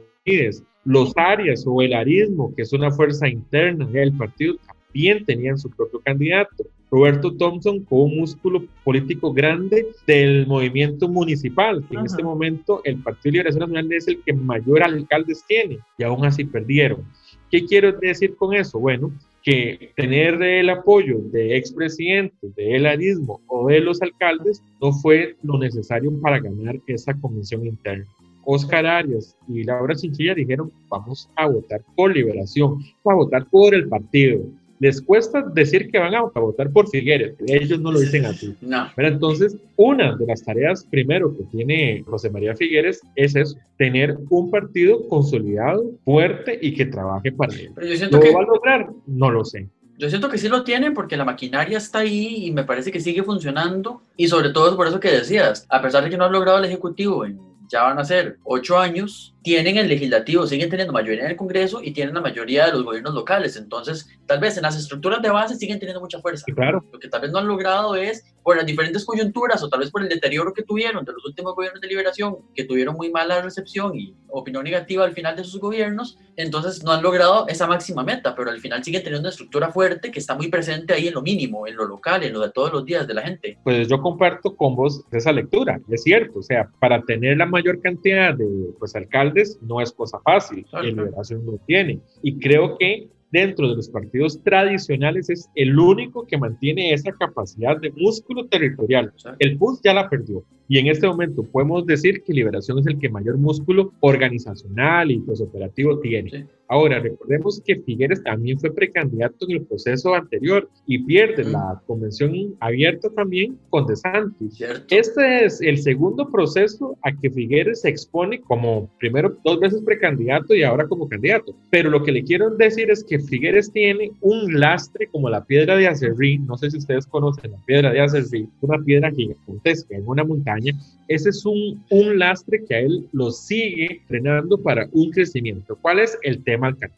Los Arias o el Arismo, que es una fuerza interna del partido, también tenían su propio candidato. Roberto Thompson con un músculo político grande del movimiento municipal, que en este momento el Partido de Liberación Nacional es el que mayor alcaldes tiene y aún así perdieron. ¿Qué quiero decir con eso? Bueno, que tener el apoyo de expresidentes, del arismo o de los alcaldes no fue lo necesario para ganar esa convención interna. Oscar Arias y Laura Chinchilla dijeron, vamos a votar por liberación, a votar por el partido. Les cuesta decir que van a votar por Figueres, ellos no lo dicen así. No. Pero entonces, una de las tareas primero que tiene José María Figueres es eso, tener un partido consolidado, fuerte y que trabaje para él. Pero yo siento ¿Lo que va a lograr? No lo sé. Yo siento que sí lo tienen porque la maquinaria está ahí y me parece que sigue funcionando. Y sobre todo es por eso que decías, a pesar de que no han logrado el Ejecutivo en ya van a ser ocho años, tienen el legislativo, siguen teniendo mayoría en el Congreso y tienen la mayoría de los gobiernos locales. Entonces, tal vez en las estructuras de base siguen teniendo mucha fuerza. Y claro, Lo que tal vez no han logrado es, por las diferentes coyunturas o tal vez por el deterioro que tuvieron de los últimos gobiernos de liberación, que tuvieron muy mala recepción y opinión negativa al final de sus gobiernos, entonces no han logrado esa máxima meta, pero al final siguen teniendo una estructura fuerte que está muy presente ahí en lo mínimo, en lo local, en lo de todos los días de la gente. pues yo comparto con vos esa lectura, es cierto, o sea, para tener la mayor cantidad de pues, alcaldes no es cosa fácil, Claro, y. Liberación lo tiene. Y creo que dentro de los partidos tradicionales es el único que mantiene esa capacidad de músculo territorial. El PUS ya la perdió. Y en este momento podemos decir que Liberación es el que mayor músculo organizacional y pues operativo tiene. Sí. Ahora, recordemos que Figueres también fue precandidato en el proceso anterior y pierde Mm. la convención abierta también con De Santis. ¿Cierto? Este es el segundo proceso a que Figueres se expone como primero dos veces precandidato y ahora como candidato. Pero lo que le quiero decir es que Figueres tiene un lastre como la piedra de Acerrí. No sé si ustedes conocen la piedra de Acerrí, una piedra gigantesca en una montaña. Ese es un, un lastre que a él lo sigue frenando para un crecimiento. ¿Cuál es el tema alcalde?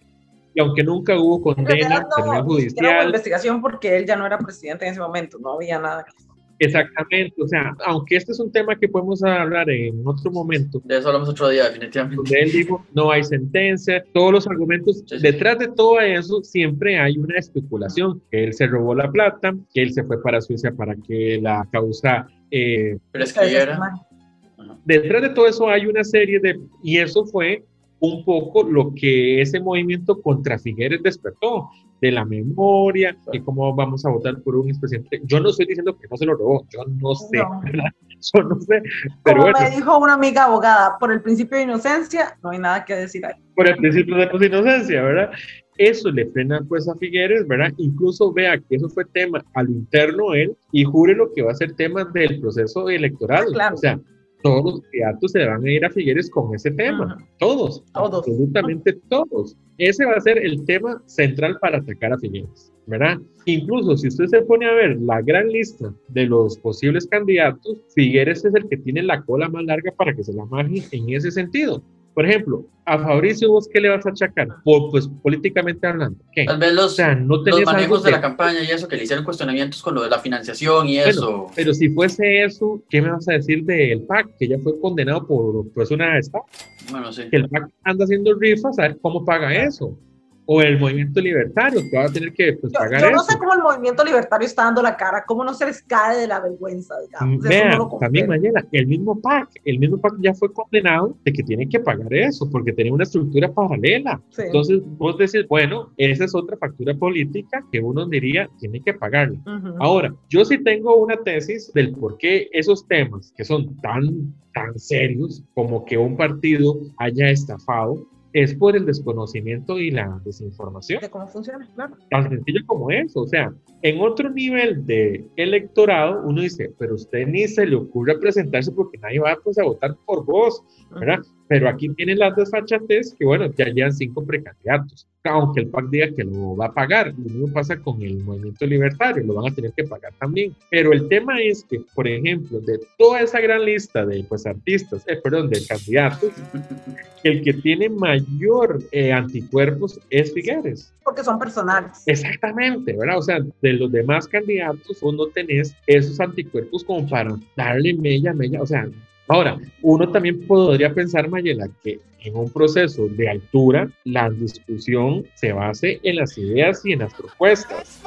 Y aunque nunca hubo condena, no, judicial, investigación porque él ya no era presidente en ese momento, no había nada. que- exactamente, o sea, aunque este es un tema que podemos hablar en otro momento, De eso hablamos otro día, definitivamente. donde él dijo no hay sentencia, todos los argumentos, Sí, sí. detrás de todo eso siempre hay una especulación, que él se robó la plata, que él se fue para Suiza para que la causa, eh, Pero es que era... detrás de todo eso hay una serie de, y eso fue un poco lo que ese movimiento contra Figueres despertó, de la memoria, de cómo vamos a votar por un expresidente. Yo no estoy diciendo que no se lo robó, yo no sé, No. (laughs) Yo no sé, pero Como bueno. me dijo una amiga abogada, por el principio de inocencia, no hay nada que decir ahí. por el principio de inocencia, ¿verdad? Eso le frena pues a Figueres, ¿verdad? Incluso vea que eso fue tema al interno él y jure lo que va a ser tema del proceso electoral. Claro. O sea, todos los candidatos se van a ir a Figueres con ese tema. Ujú. Todos. Todos. Absolutamente todos. Ese va a ser el tema central para atacar a Figueres, ¿verdad? Incluso si usted se pone a ver la gran lista de los posibles candidatos, Figueres es el que tiene la cola más larga para que se la maje en ese sentido. Por ejemplo, a Fabricio, ¿vos qué le vas a achacar? Po- pues políticamente hablando. ¿Qué? Tal vez los, O sea, no los manejos de la campaña y eso, que le hicieron cuestionamientos con lo de la financiación y Bueno, eso. Pero si fuese eso, ¿qué me vas a decir del PAC? Que ya fue condenado por pues, una estafa. Bueno, sí. Que el PAC anda haciendo rifas, a ver cómo paga eso. O el movimiento libertario, que va a tener que pues, Yo, pagar yo no eso. sé cómo el movimiento libertario está dando la cara, cómo no se les cae de la vergüenza, digamos. Eso Vea, no también. Mayela, el mismo PAC, el mismo PAC ya fue condenado de que tiene que pagar eso, porque tenía una estructura paralela. Sí. Entonces vos decís, bueno, esa es otra factura política que uno diría tiene que pagarla. Ujú. Ahora, yo sí tengo una tesis del por qué esos temas que son tan, tan serios como que un partido haya estafado es por el desconocimiento y la desinformación. de cómo funciona, claro. Tan sencillo como eso. O sea, en otro nivel de electorado, uno dice, pero usted ni se le ocurre presentarse porque nadie va pues, a votar por vos, ¿verdad? Pero aquí tienen las desfachatez que, bueno, ya llevan cinco precandidatos, aunque el PAC diga que lo va a pagar. Lo mismo pasa con el movimiento libertario, lo van a tener que pagar también. Pero el tema es que, por ejemplo, de toda esa gran lista de pues, artistas, eh, perdón, de candidatos, (laughs) el que tiene mayor eh, anticuerpos es Figueres. Porque son personales. Exactamente, ¿verdad? O sea, de los demás candidatos, vos no tenés esos anticuerpos como para darle mella, mella. O sea, ahora, uno también podría pensar, Mayela, que en un proceso de altura, la discusión se base en las ideas y en las propuestas.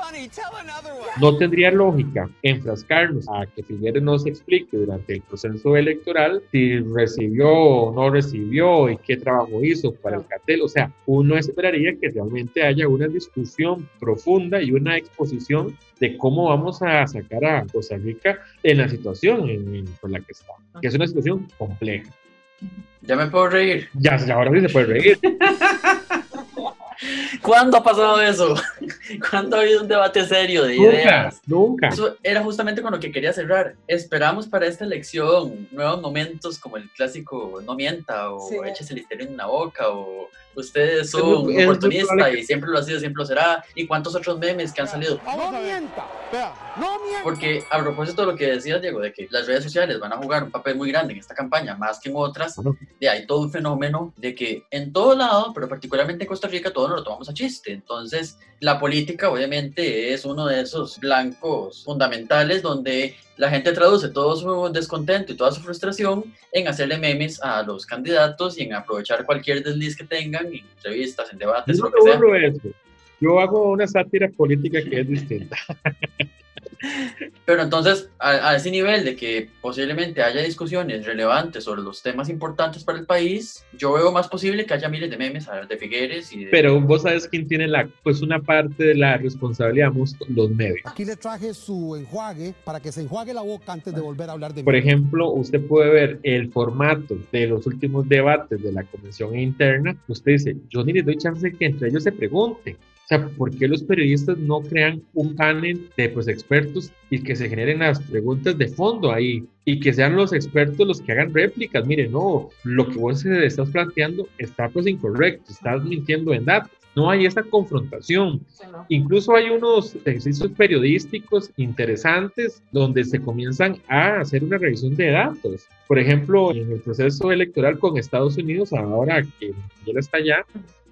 No tendría lógica enfrascarnos a que Figueres nos explique durante el proceso electoral si recibió o no recibió y qué trabajo hizo para el cartel. O sea, uno esperaría que realmente haya una discusión profunda y una exposición de cómo vamos a sacar a Costa Rica en la situación en, en- por la que está, que es una situación compleja. Ya me puedo reír. Ya, ya ahora sí se puede reír. (laughs) ¿Cuándo ha pasado eso? (laughs) ¿Cuándo ha habido un debate serio de nunca, ideas? nunca. Eso era justamente con lo que quería cerrar. Esperamos para esta elección nuevos momentos como el clásico no mienta o Sí. échese el listerino en la boca o ustedes son Es oportunista que- y siempre lo ha sido, siempre lo será. Y cuántos otros memes que han salido. No mienta, vea, no mienta. Porque a propósito de lo que decías, Diego, de que las redes sociales van a jugar un papel muy grande en esta campaña, más que en otras, de hay todo un fenómeno de que en todo lado, pero particularmente en Costa Rica, todo nos lo tomamos a chiste. Entonces, la política obviamente es uno de esos blancos fundamentales donde la gente traduce todo su descontento y toda su frustración en hacerle memes a los candidatos y en aprovechar cualquier desliz que tengan en entrevistas, en debates, no lo que sea. eso. Yo hago una sátira política que es distinta. (laughs) Pero entonces, a, a ese nivel de que posiblemente haya discusiones relevantes sobre los temas importantes para el país, yo veo más posible que haya miles de memes de Figueres y de... Pero vos sabes quién tiene la, pues una parte de la responsabilidad, los medios. Aquí le traje su enjuague para que se enjuague la boca antes de volver a hablar de mí. Por ejemplo, usted puede ver el formato de los últimos debates de la convención interna. Usted dice, yo ni les doy chance de que entre ellos se pregunten. O sea, ¿por qué los periodistas no crean un panel de pues, expertos y que se generen las preguntas de fondo ahí? Y que sean los expertos los que hagan réplicas. Mire, no, lo que vos estás planteando está pues incorrecto, estás mintiendo en datos. No hay esa confrontación. Sí, ¿no? Incluso hay unos ejercicios periodísticos interesantes donde se comienzan a hacer una revisión de datos. Por ejemplo, en el proceso electoral con Estados Unidos, ahora que él está allá,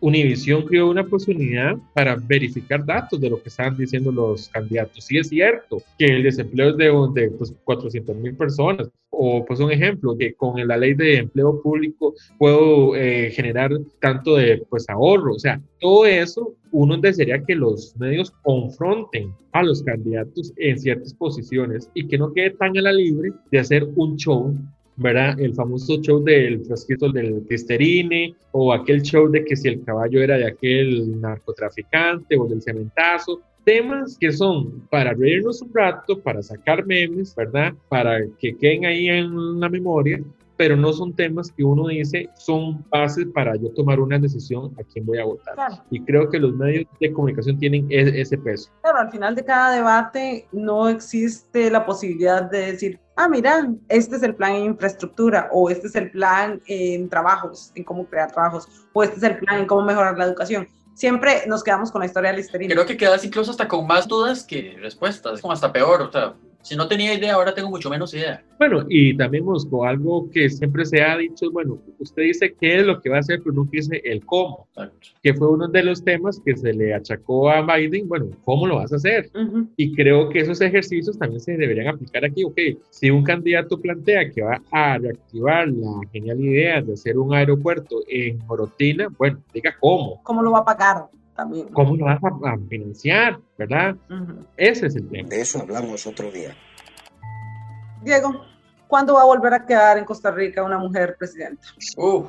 Univision creó una posibilidad para verificar datos de lo que estaban diciendo los candidatos. Sí es cierto que el desempleo es de, de pues, 400 mil personas. O pues un ejemplo, que con la ley de empleo público puedo eh, generar tanto de pues ahorro. O sea, todo eso uno desearía que los medios confronten a los candidatos en ciertas posiciones y que no quede tan a la libre de hacer un show ¿verdad? El famoso show del frasquito del Listerine o aquel show de que si el caballo era de aquel narcotraficante o del cementazo. Temas que son para reírnos un rato, para sacar memes, ¿verdad? Para que queden ahí en la memoria, pero no son temas que uno dice son bases para yo tomar una decisión a quién voy a votar. Claro. Y creo que los medios de comunicación tienen e- ese peso. Claro, al final de cada debate no existe la posibilidad de decir, ah, mira, este es el plan en infraestructura, o este es el plan en trabajos, en cómo crear trabajos, o este es el plan en cómo mejorar la educación. Siempre nos quedamos con la historia de Listerine. Creo que quedas incluso hasta con más dudas que respuestas, como hasta peor, o sea, Si no tenía idea, ahora tengo mucho menos idea. Bueno, y también Mosco, algo que siempre se ha dicho, bueno, usted dice qué es lo que va a hacer, pero no dice el cómo, Exacto. que fue uno de los temas que se le achacó a Biden, bueno, ¿cómo lo vas a hacer? Ujú. Y creo que esos ejercicios también se deberían aplicar aquí. Ok, si un candidato plantea que va a reactivar la genial idea de hacer un aeropuerto en Morotina, bueno, diga cómo. ¿Cómo lo va a pagar también? ¿Cómo lo vas a, a financiar? ¿Verdad? Ese es el tema. De eso hablamos otro día. Diego, ¿cuándo va a volver a quedar en Costa Rica una mujer presidenta? Uf,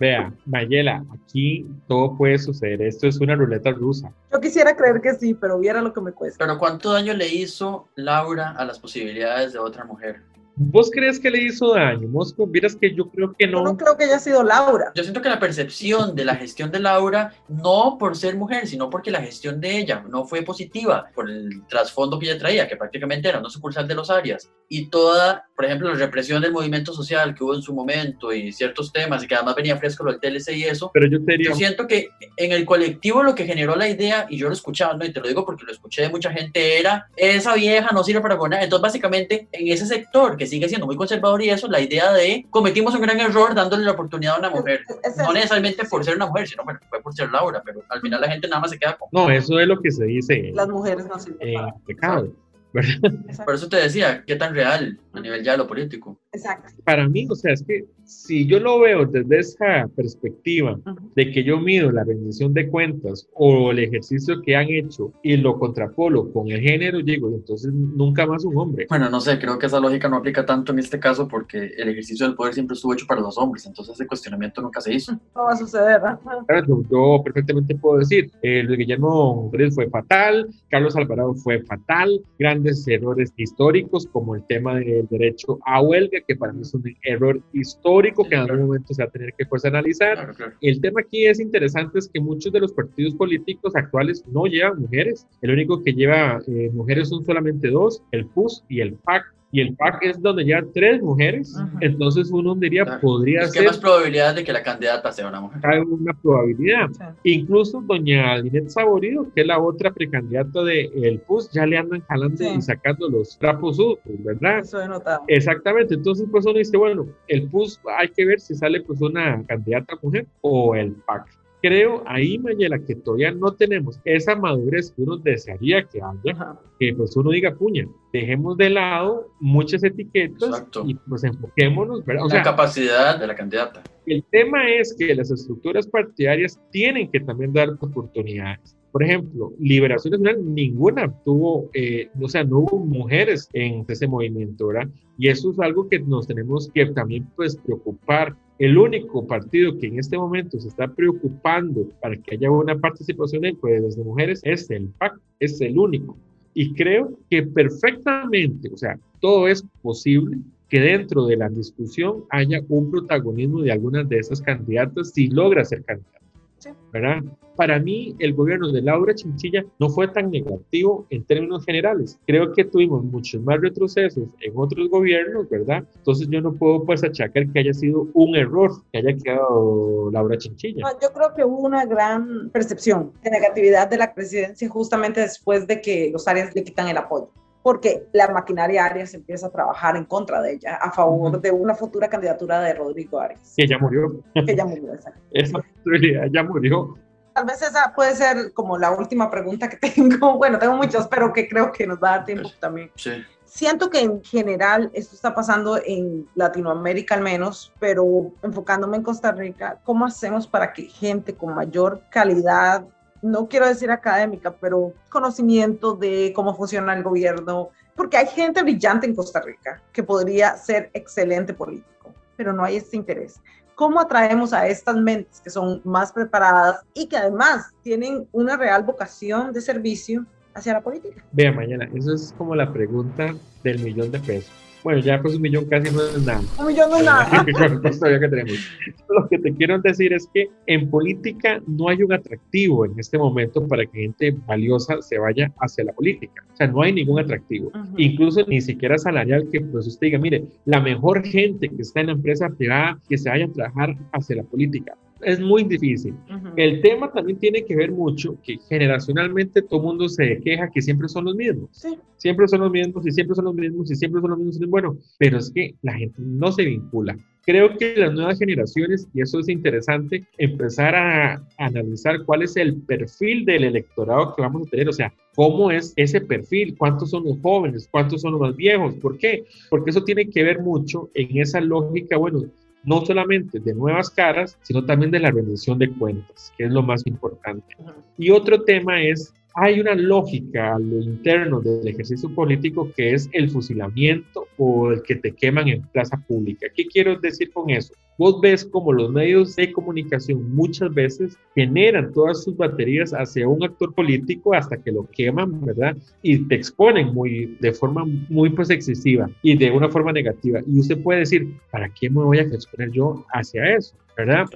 Vea, Mayela, aquí todo puede suceder. Esto es una ruleta rusa. Yo quisiera creer que sí, pero viera lo que me cuesta. pero ¿cuánto daño le hizo Laura a las posibilidades de otra mujer? ¿Vos crees que le hizo daño, Mosco? Vieras que yo creo que Yo no. no creo que haya sido Laura. Yo siento que la percepción de la gestión de Laura, no por ser mujer, sino porque la gestión de ella no fue positiva, por el trasfondo que ella traía, que prácticamente era una sucursal de los Arias, y toda, por ejemplo, la represión del movimiento social que hubo en su momento y ciertos temas, y que además venía fresco lo del TLC y eso, Pero yo te diría, yo siento que en el colectivo lo que generó la idea, y yo lo escuchaba, ¿no? y te lo digo porque lo escuché de mucha gente, era esa vieja no sirve para gobernar. Entonces, básicamente, en ese sector que sigue siendo muy conservador y eso, la idea de cometimos un gran error dándole la oportunidad a una mujer. Es- es No necesariamente por ser una mujer, sino bueno, fue por ser Laura, pero al final la gente nada más se queda con. no, eso es lo que se dice Las mujeres no sirven para. el pecado. Por eso te decía, qué tan real a nivel ya de lo político. Exacto. Para mí, o sea, es que si yo lo veo desde esa perspectiva Ujú. de que yo mido la rendición de cuentas o el ejercicio que han hecho y lo contrapolo con el género, digo, entonces nunca más un hombre. Bueno, no sé, creo que esa lógica no aplica tanto en este caso porque el ejercicio del poder siempre estuvo hecho para los hombres, entonces ese cuestionamiento nunca se hizo. No va a suceder. Claro, Yo, yo perfectamente puedo decir, eh, Luis Guillermo Pérez fue fatal, Carlos Alvarado fue fatal, grandes errores históricos como el tema del derecho a huelga, que para mí es un error histórico que en algún momento se va a tener que pues analizar. Claro, claro. El tema aquí es interesante, es que muchos de los partidos políticos actuales no llevan mujeres. El único que lleva eh, mujeres son solamente dos, el PUS y el PAC. Y el PAC es donde lleva tres mujeres. Entonces uno diría, Claro. podría Es que ser más probabilidades de que la candidata sea una mujer. hay una probabilidad. Sí. Incluso doña Linet Saborido, que es la otra precandidata del PUS, ya le andan jalando Sí. y sacando los trapos sucios, ¿verdad? Eso he notado. Exactamente, entonces pues uno dice, bueno, el PUS hay que ver si sale pues una candidata mujer o el PAC. Creo ahí, Mayela, que todavía no tenemos esa madurez que uno desearía que haya, Ajá. que pues uno diga, puña, dejemos de lado muchas etiquetas Exacto. y pues enfoquémonos, ¿verdad? O la sea, capacidad de la candidata. el tema es que las estructuras partidarias tienen que también dar oportunidades. Por ejemplo, Liberación Nacional, ninguna tuvo, eh, o sea, no hubo mujeres en ese movimiento, ¿verdad? Y eso es algo que nos tenemos que también, pues, preocupar. El único partido que en este momento se está preocupando para que haya una participación de mujeres es el PAC, es el único. Y creo que perfectamente, o sea, todo es posible que dentro de la discusión haya un protagonismo de algunas de esas candidatas si logra ser candidata. Sí. ¿verdad? Para mí, el gobierno de Laura Chinchilla no fue tan negativo en términos generales. Creo que tuvimos muchos más retrocesos en otros gobiernos, ¿verdad? Entonces yo no puedo pues achacar que haya sido un error que haya quedado Laura Chinchilla. No, yo creo que hubo una gran percepción de negatividad de la presidencia justamente después de que los Arias le quitan el apoyo, porque la maquinaria Arias empieza a trabajar en contra de ella, a favor de una futura candidatura de Rodrigo Arias, Que ya murió. que ya murió. exacto. (laughs) Esa posibilidad ya murió. Tal vez esa puede ser como la última pregunta que (laughs) tengo. Bueno, tengo muchas, pero que creo que nos va a dar tiempo también. Sí. Siento que en general esto está pasando en Latinoamérica al menos, pero enfocándome en Costa Rica, ¿cómo hacemos para que gente con mayor calidad, no quiero decir académica, pero conocimiento de cómo funciona el gobierno? Porque hay gente brillante en Costa Rica que podría ser excelente político, pero no hay este interés. ¿Cómo atraemos a estas mentes que son más preparadas y que además tienen una real vocación de servicio hacia la política? Vea, mañana, eso es como la pregunta del millón de pesos. Bueno, ya pues un millón casi no es nada. Un millón nada. Costo de vida que tenemos. Lo que te quiero decir es que en política no hay un atractivo en este momento para que gente valiosa se vaya hacia la política. O sea, no hay ningún atractivo. Ujú. Incluso ni siquiera salarial que pues usted diga, mire, la mejor gente que está en la empresa privada que se vaya a trabajar hacia la política. Es muy difícil. Ujú. El tema también tiene que ver mucho que generacionalmente todo mundo se queja que siempre son los mismos. Sí. Siempre son los mismos y siempre son los mismos y siempre son los mismos. Bueno, pero es que la gente no se vincula. Creo que las nuevas generaciones, y eso es interesante, empezar a analizar cuál es el perfil del electorado que vamos a tener, o sea, cómo es ese perfil, cuántos son los jóvenes, cuántos son los más viejos, ¿por qué? Porque eso tiene que ver mucho en esa lógica, bueno, no solamente de nuevas caras, sino también de la rendición de cuentas, que es lo más importante. Y otro tema es, hay una lógica a lo interno del ejercicio político que es el fusilamiento o el que te queman en plaza pública. ¿Qué quiero decir con eso? Vos ves como los medios de comunicación muchas veces generan todas sus baterías hacia un actor político hasta que lo queman, ¿verdad? Y te exponen muy, de forma muy pues excesiva y de una forma negativa. Y usted puede decir, ¿para qué me voy a exponer yo hacia eso? ¿Verdad?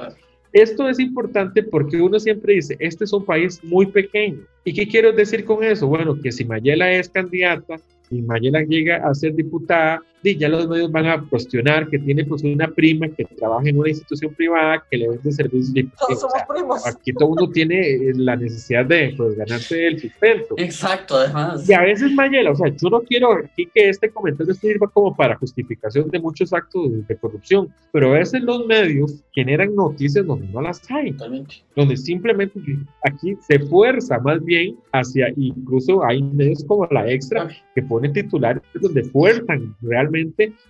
Esto es importante porque uno siempre dice, este es un país muy pequeño. ¿Y qué quiero decir con eso? Bueno, que si Mayela es candidata y Mayela llega a ser diputada, di, ya los medios van a cuestionar que tiene pues una prima que trabaja en una institución privada que le vende servicios. y- Todos o somos sea, primos. aquí todo mundo tiene eh, la necesidad de pues, ganarse el sustento. Exacto, además. Y a veces Mayela, o sea, yo no quiero aquí que este comentario sirva como para justificación de muchos actos de corrupción, pero a veces los medios generan noticias donde no las hay, Totalmente. donde simplemente aquí se fuerza más bien hacia, incluso hay medios como la Extra que ponen titulares donde fuerzan realmente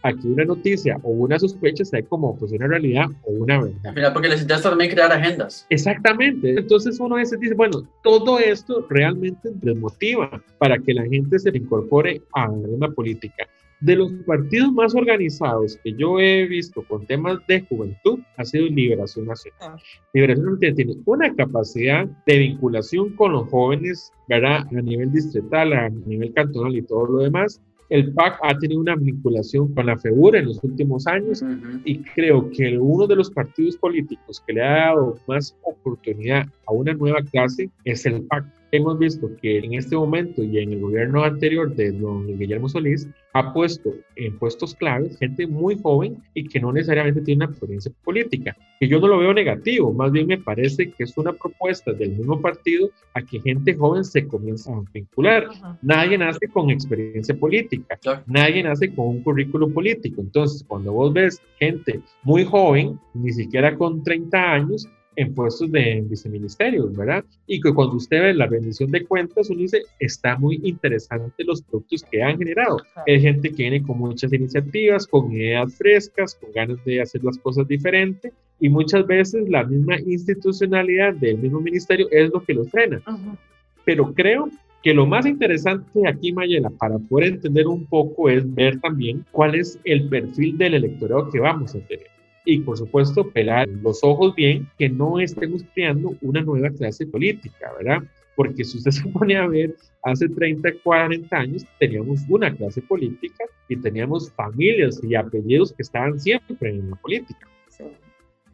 a que una noticia o una sospecha sea como pues una realidad o una verdad. Mira, porque les interesa también crear agendas. Exactamente. Entonces uno a veces dice, bueno, todo esto realmente desmotiva para que la gente se incorpore a la política. De los partidos más organizados que yo he visto con temas de juventud ha sido Liberación Nacional. Ah. Liberación Nacional tiene una capacidad de vinculación con los jóvenes, ¿verdad? A nivel distrital, a nivel cantonal y todo lo demás. El PAC ha tenido una vinculación con la FEUR en los últimos años y creo que uno de los partidos políticos que le ha dado más oportunidad a una nueva clase es el PAC. Hemos visto que en este momento y en el gobierno anterior de don Guillermo Solís ha puesto en puestos claves gente muy joven y que no necesariamente tiene una experiencia política, que yo no lo veo negativo, más bien me parece que es una propuesta del mismo partido a que gente joven se comience a vincular. Ujú. Nadie nace con experiencia política, Claro. nadie nace con un currículo político. Entonces, cuando vos ves gente muy joven, ni siquiera con 30 años, en puestos de viceministerios, ¿verdad? Y que cuando usted ve la rendición de cuentas, uno dice, está muy interesante los productos que han generado. Claro. Es gente que viene con muchas iniciativas, con ideas frescas, con ganas de hacer las cosas diferente, y muchas veces la misma institucionalidad del mismo ministerio es lo que los frena Ujú. pero creo que lo más interesante aquí, Mayela, para poder entender un poco es ver también cuál es el perfil del electorado que vamos a tener. Y por supuesto, pelar los ojos bien que no estemos creando una nueva clase política, ¿verdad? Porque si usted (laughs) se pone a ver, hace 30, 40 años teníamos una clase política y teníamos familias y apellidos que estaban siempre en la política. Sí.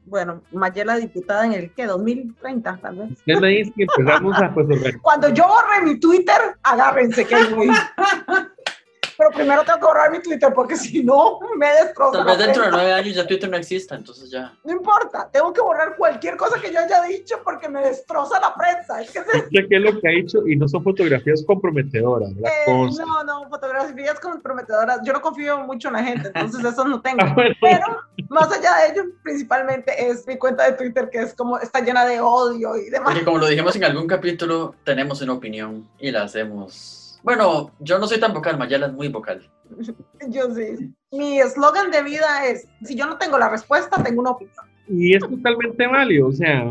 Bueno, Mayela diputada en el que 2030 tal vez. Usted me dice que empezamos a pues, Cuando yo borre mi Twitter, agárrense que ahí voy. (laughs) Pero primero tengo que borrar mi Twitter porque si no me destroza. Tal vez dentro de nueve años ya Twitter no exista, entonces ya. No importa, tengo que borrar cualquier cosa que yo haya dicho porque me destroza la prensa. Es que se- qué es lo que ha dicho y no son fotografías comprometedoras, ¿verdad? eh, no, no, fotografías comprometedoras. Yo no confío mucho en la gente, entonces eso no tengo. (laughs) Ah. Pero más allá de ello, principalmente es mi cuenta de Twitter que es como está llena de odio y demás. Porque como lo dijimos en algún capítulo, tenemos una opinión y la hacemos. Bueno, yo no soy tan vocal, Mayela es muy vocal. (laughs) Yo sí. Mi eslogan de vida es, si yo no tengo la respuesta, tengo una opinión. Y es totalmente válido, o sea,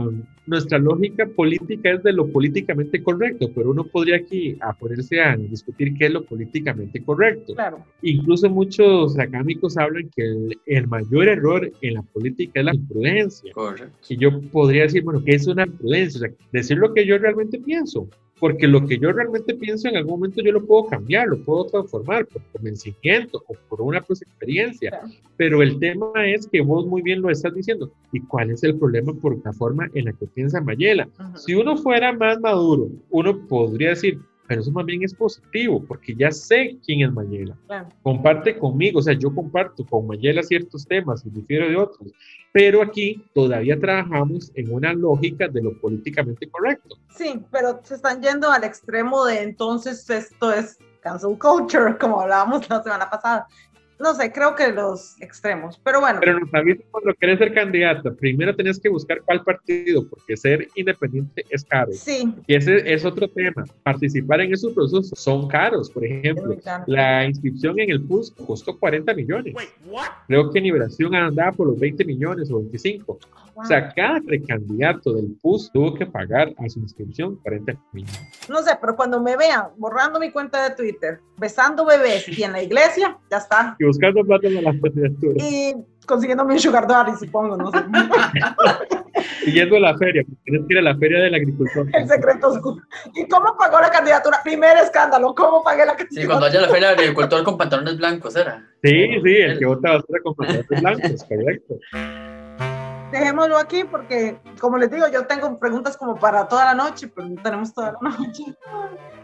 nuestra lógica política es de lo políticamente correcto, pero uno podría aquí a ponerse a discutir qué es lo políticamente correcto. Claro. Incluso muchos académicos hablan que el, el mayor error en la política es la imprudencia. Correcto. Y yo podría decir, bueno, ¿qué es una imprudencia? O sea, decir lo que yo realmente pienso. Porque lo que yo realmente pienso en algún momento yo lo puedo cambiar, lo puedo transformar por convencimiento o por una pues, experiencia. Claro. Pero el tema es que vos muy bien lo estás diciendo. ¿Y cuál es el problema por la forma en la que piensa Mayela? Si uno fuera más maduro, uno podría decir, pero eso más bien es positivo, porque ya sé quién es Mayela. Claro. Comparte conmigo, o sea, yo comparto con Mayela ciertos temas y difiero de otros, pero aquí todavía trabajamos en una lógica de lo políticamente correcto. Sí, pero se están yendo al extremo de entonces esto es cancel culture, como hablábamos la semana pasada. No sé, creo que los extremos, pero bueno. Pero nos avisan cuando querés ser candidata. Primero tenés que buscar cuál partido, porque ser independiente es caro. Sí. Y ese es otro tema. Participar en esos procesos son caros. Por ejemplo, la inscripción en el PUS costó 40 millones. Creo que en Liberación andaba por los 20 millones o 25. O sea, cada precandidato del PUS tuvo que pagar a su inscripción 40 millones. No sé, pero cuando me vean borrando mi cuenta de Twitter, besando bebés y en la iglesia, ya está. Y buscando plata en las candidaturas. Y consiguiéndome un sugar daddy, supongo, no sé. (laughs) (laughs) Siguiendo la feria, porque tienes que ir a la feria del agricultor. El secreto oscuro. ¿Y cómo pagó la candidatura? Primer escándalo, ¿cómo pagué la candidatura? Sí, cuando haya la feria del agricultor con pantalones blancos, ¿era? Sí, sí, el que vota basura con pantalones blancos, correcto. Dejémoslo aquí porque, como les digo, yo tengo preguntas como para toda la noche, pero no tenemos toda la noche. (laughs)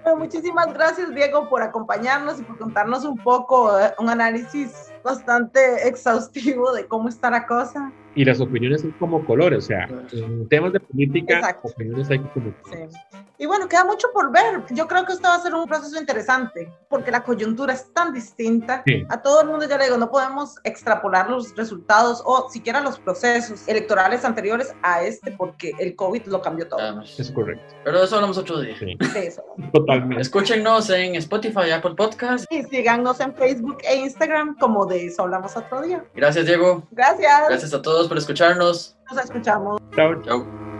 Bueno, muchísimas gracias, Diego, por acompañarnos y por contarnos un poco, eh, un análisis bastante exhaustivo de cómo está la cosa. Y las opiniones son como colores, o sea, en temas de política, Exacto. opiniones hay que comunicar. Sí. Y bueno, queda mucho por ver. Yo creo que esto va a ser un proceso interesante porque la coyuntura es tan distinta. Sí. A todo el mundo ya le digo, no podemos extrapolar los resultados o siquiera los procesos electorales anteriores a este porque el COVID lo cambió todo. Es correcto. Pero de eso hablamos otro día. Sí, De eso. totalmente. Escúchenos en Spotify, Apple Podcast. Y síganos en Facebook e Instagram como de eso hablamos otro día. Gracias, Diego. Gracias. Gracias a todos por escucharnos. Nos escuchamos. Chao. Chao.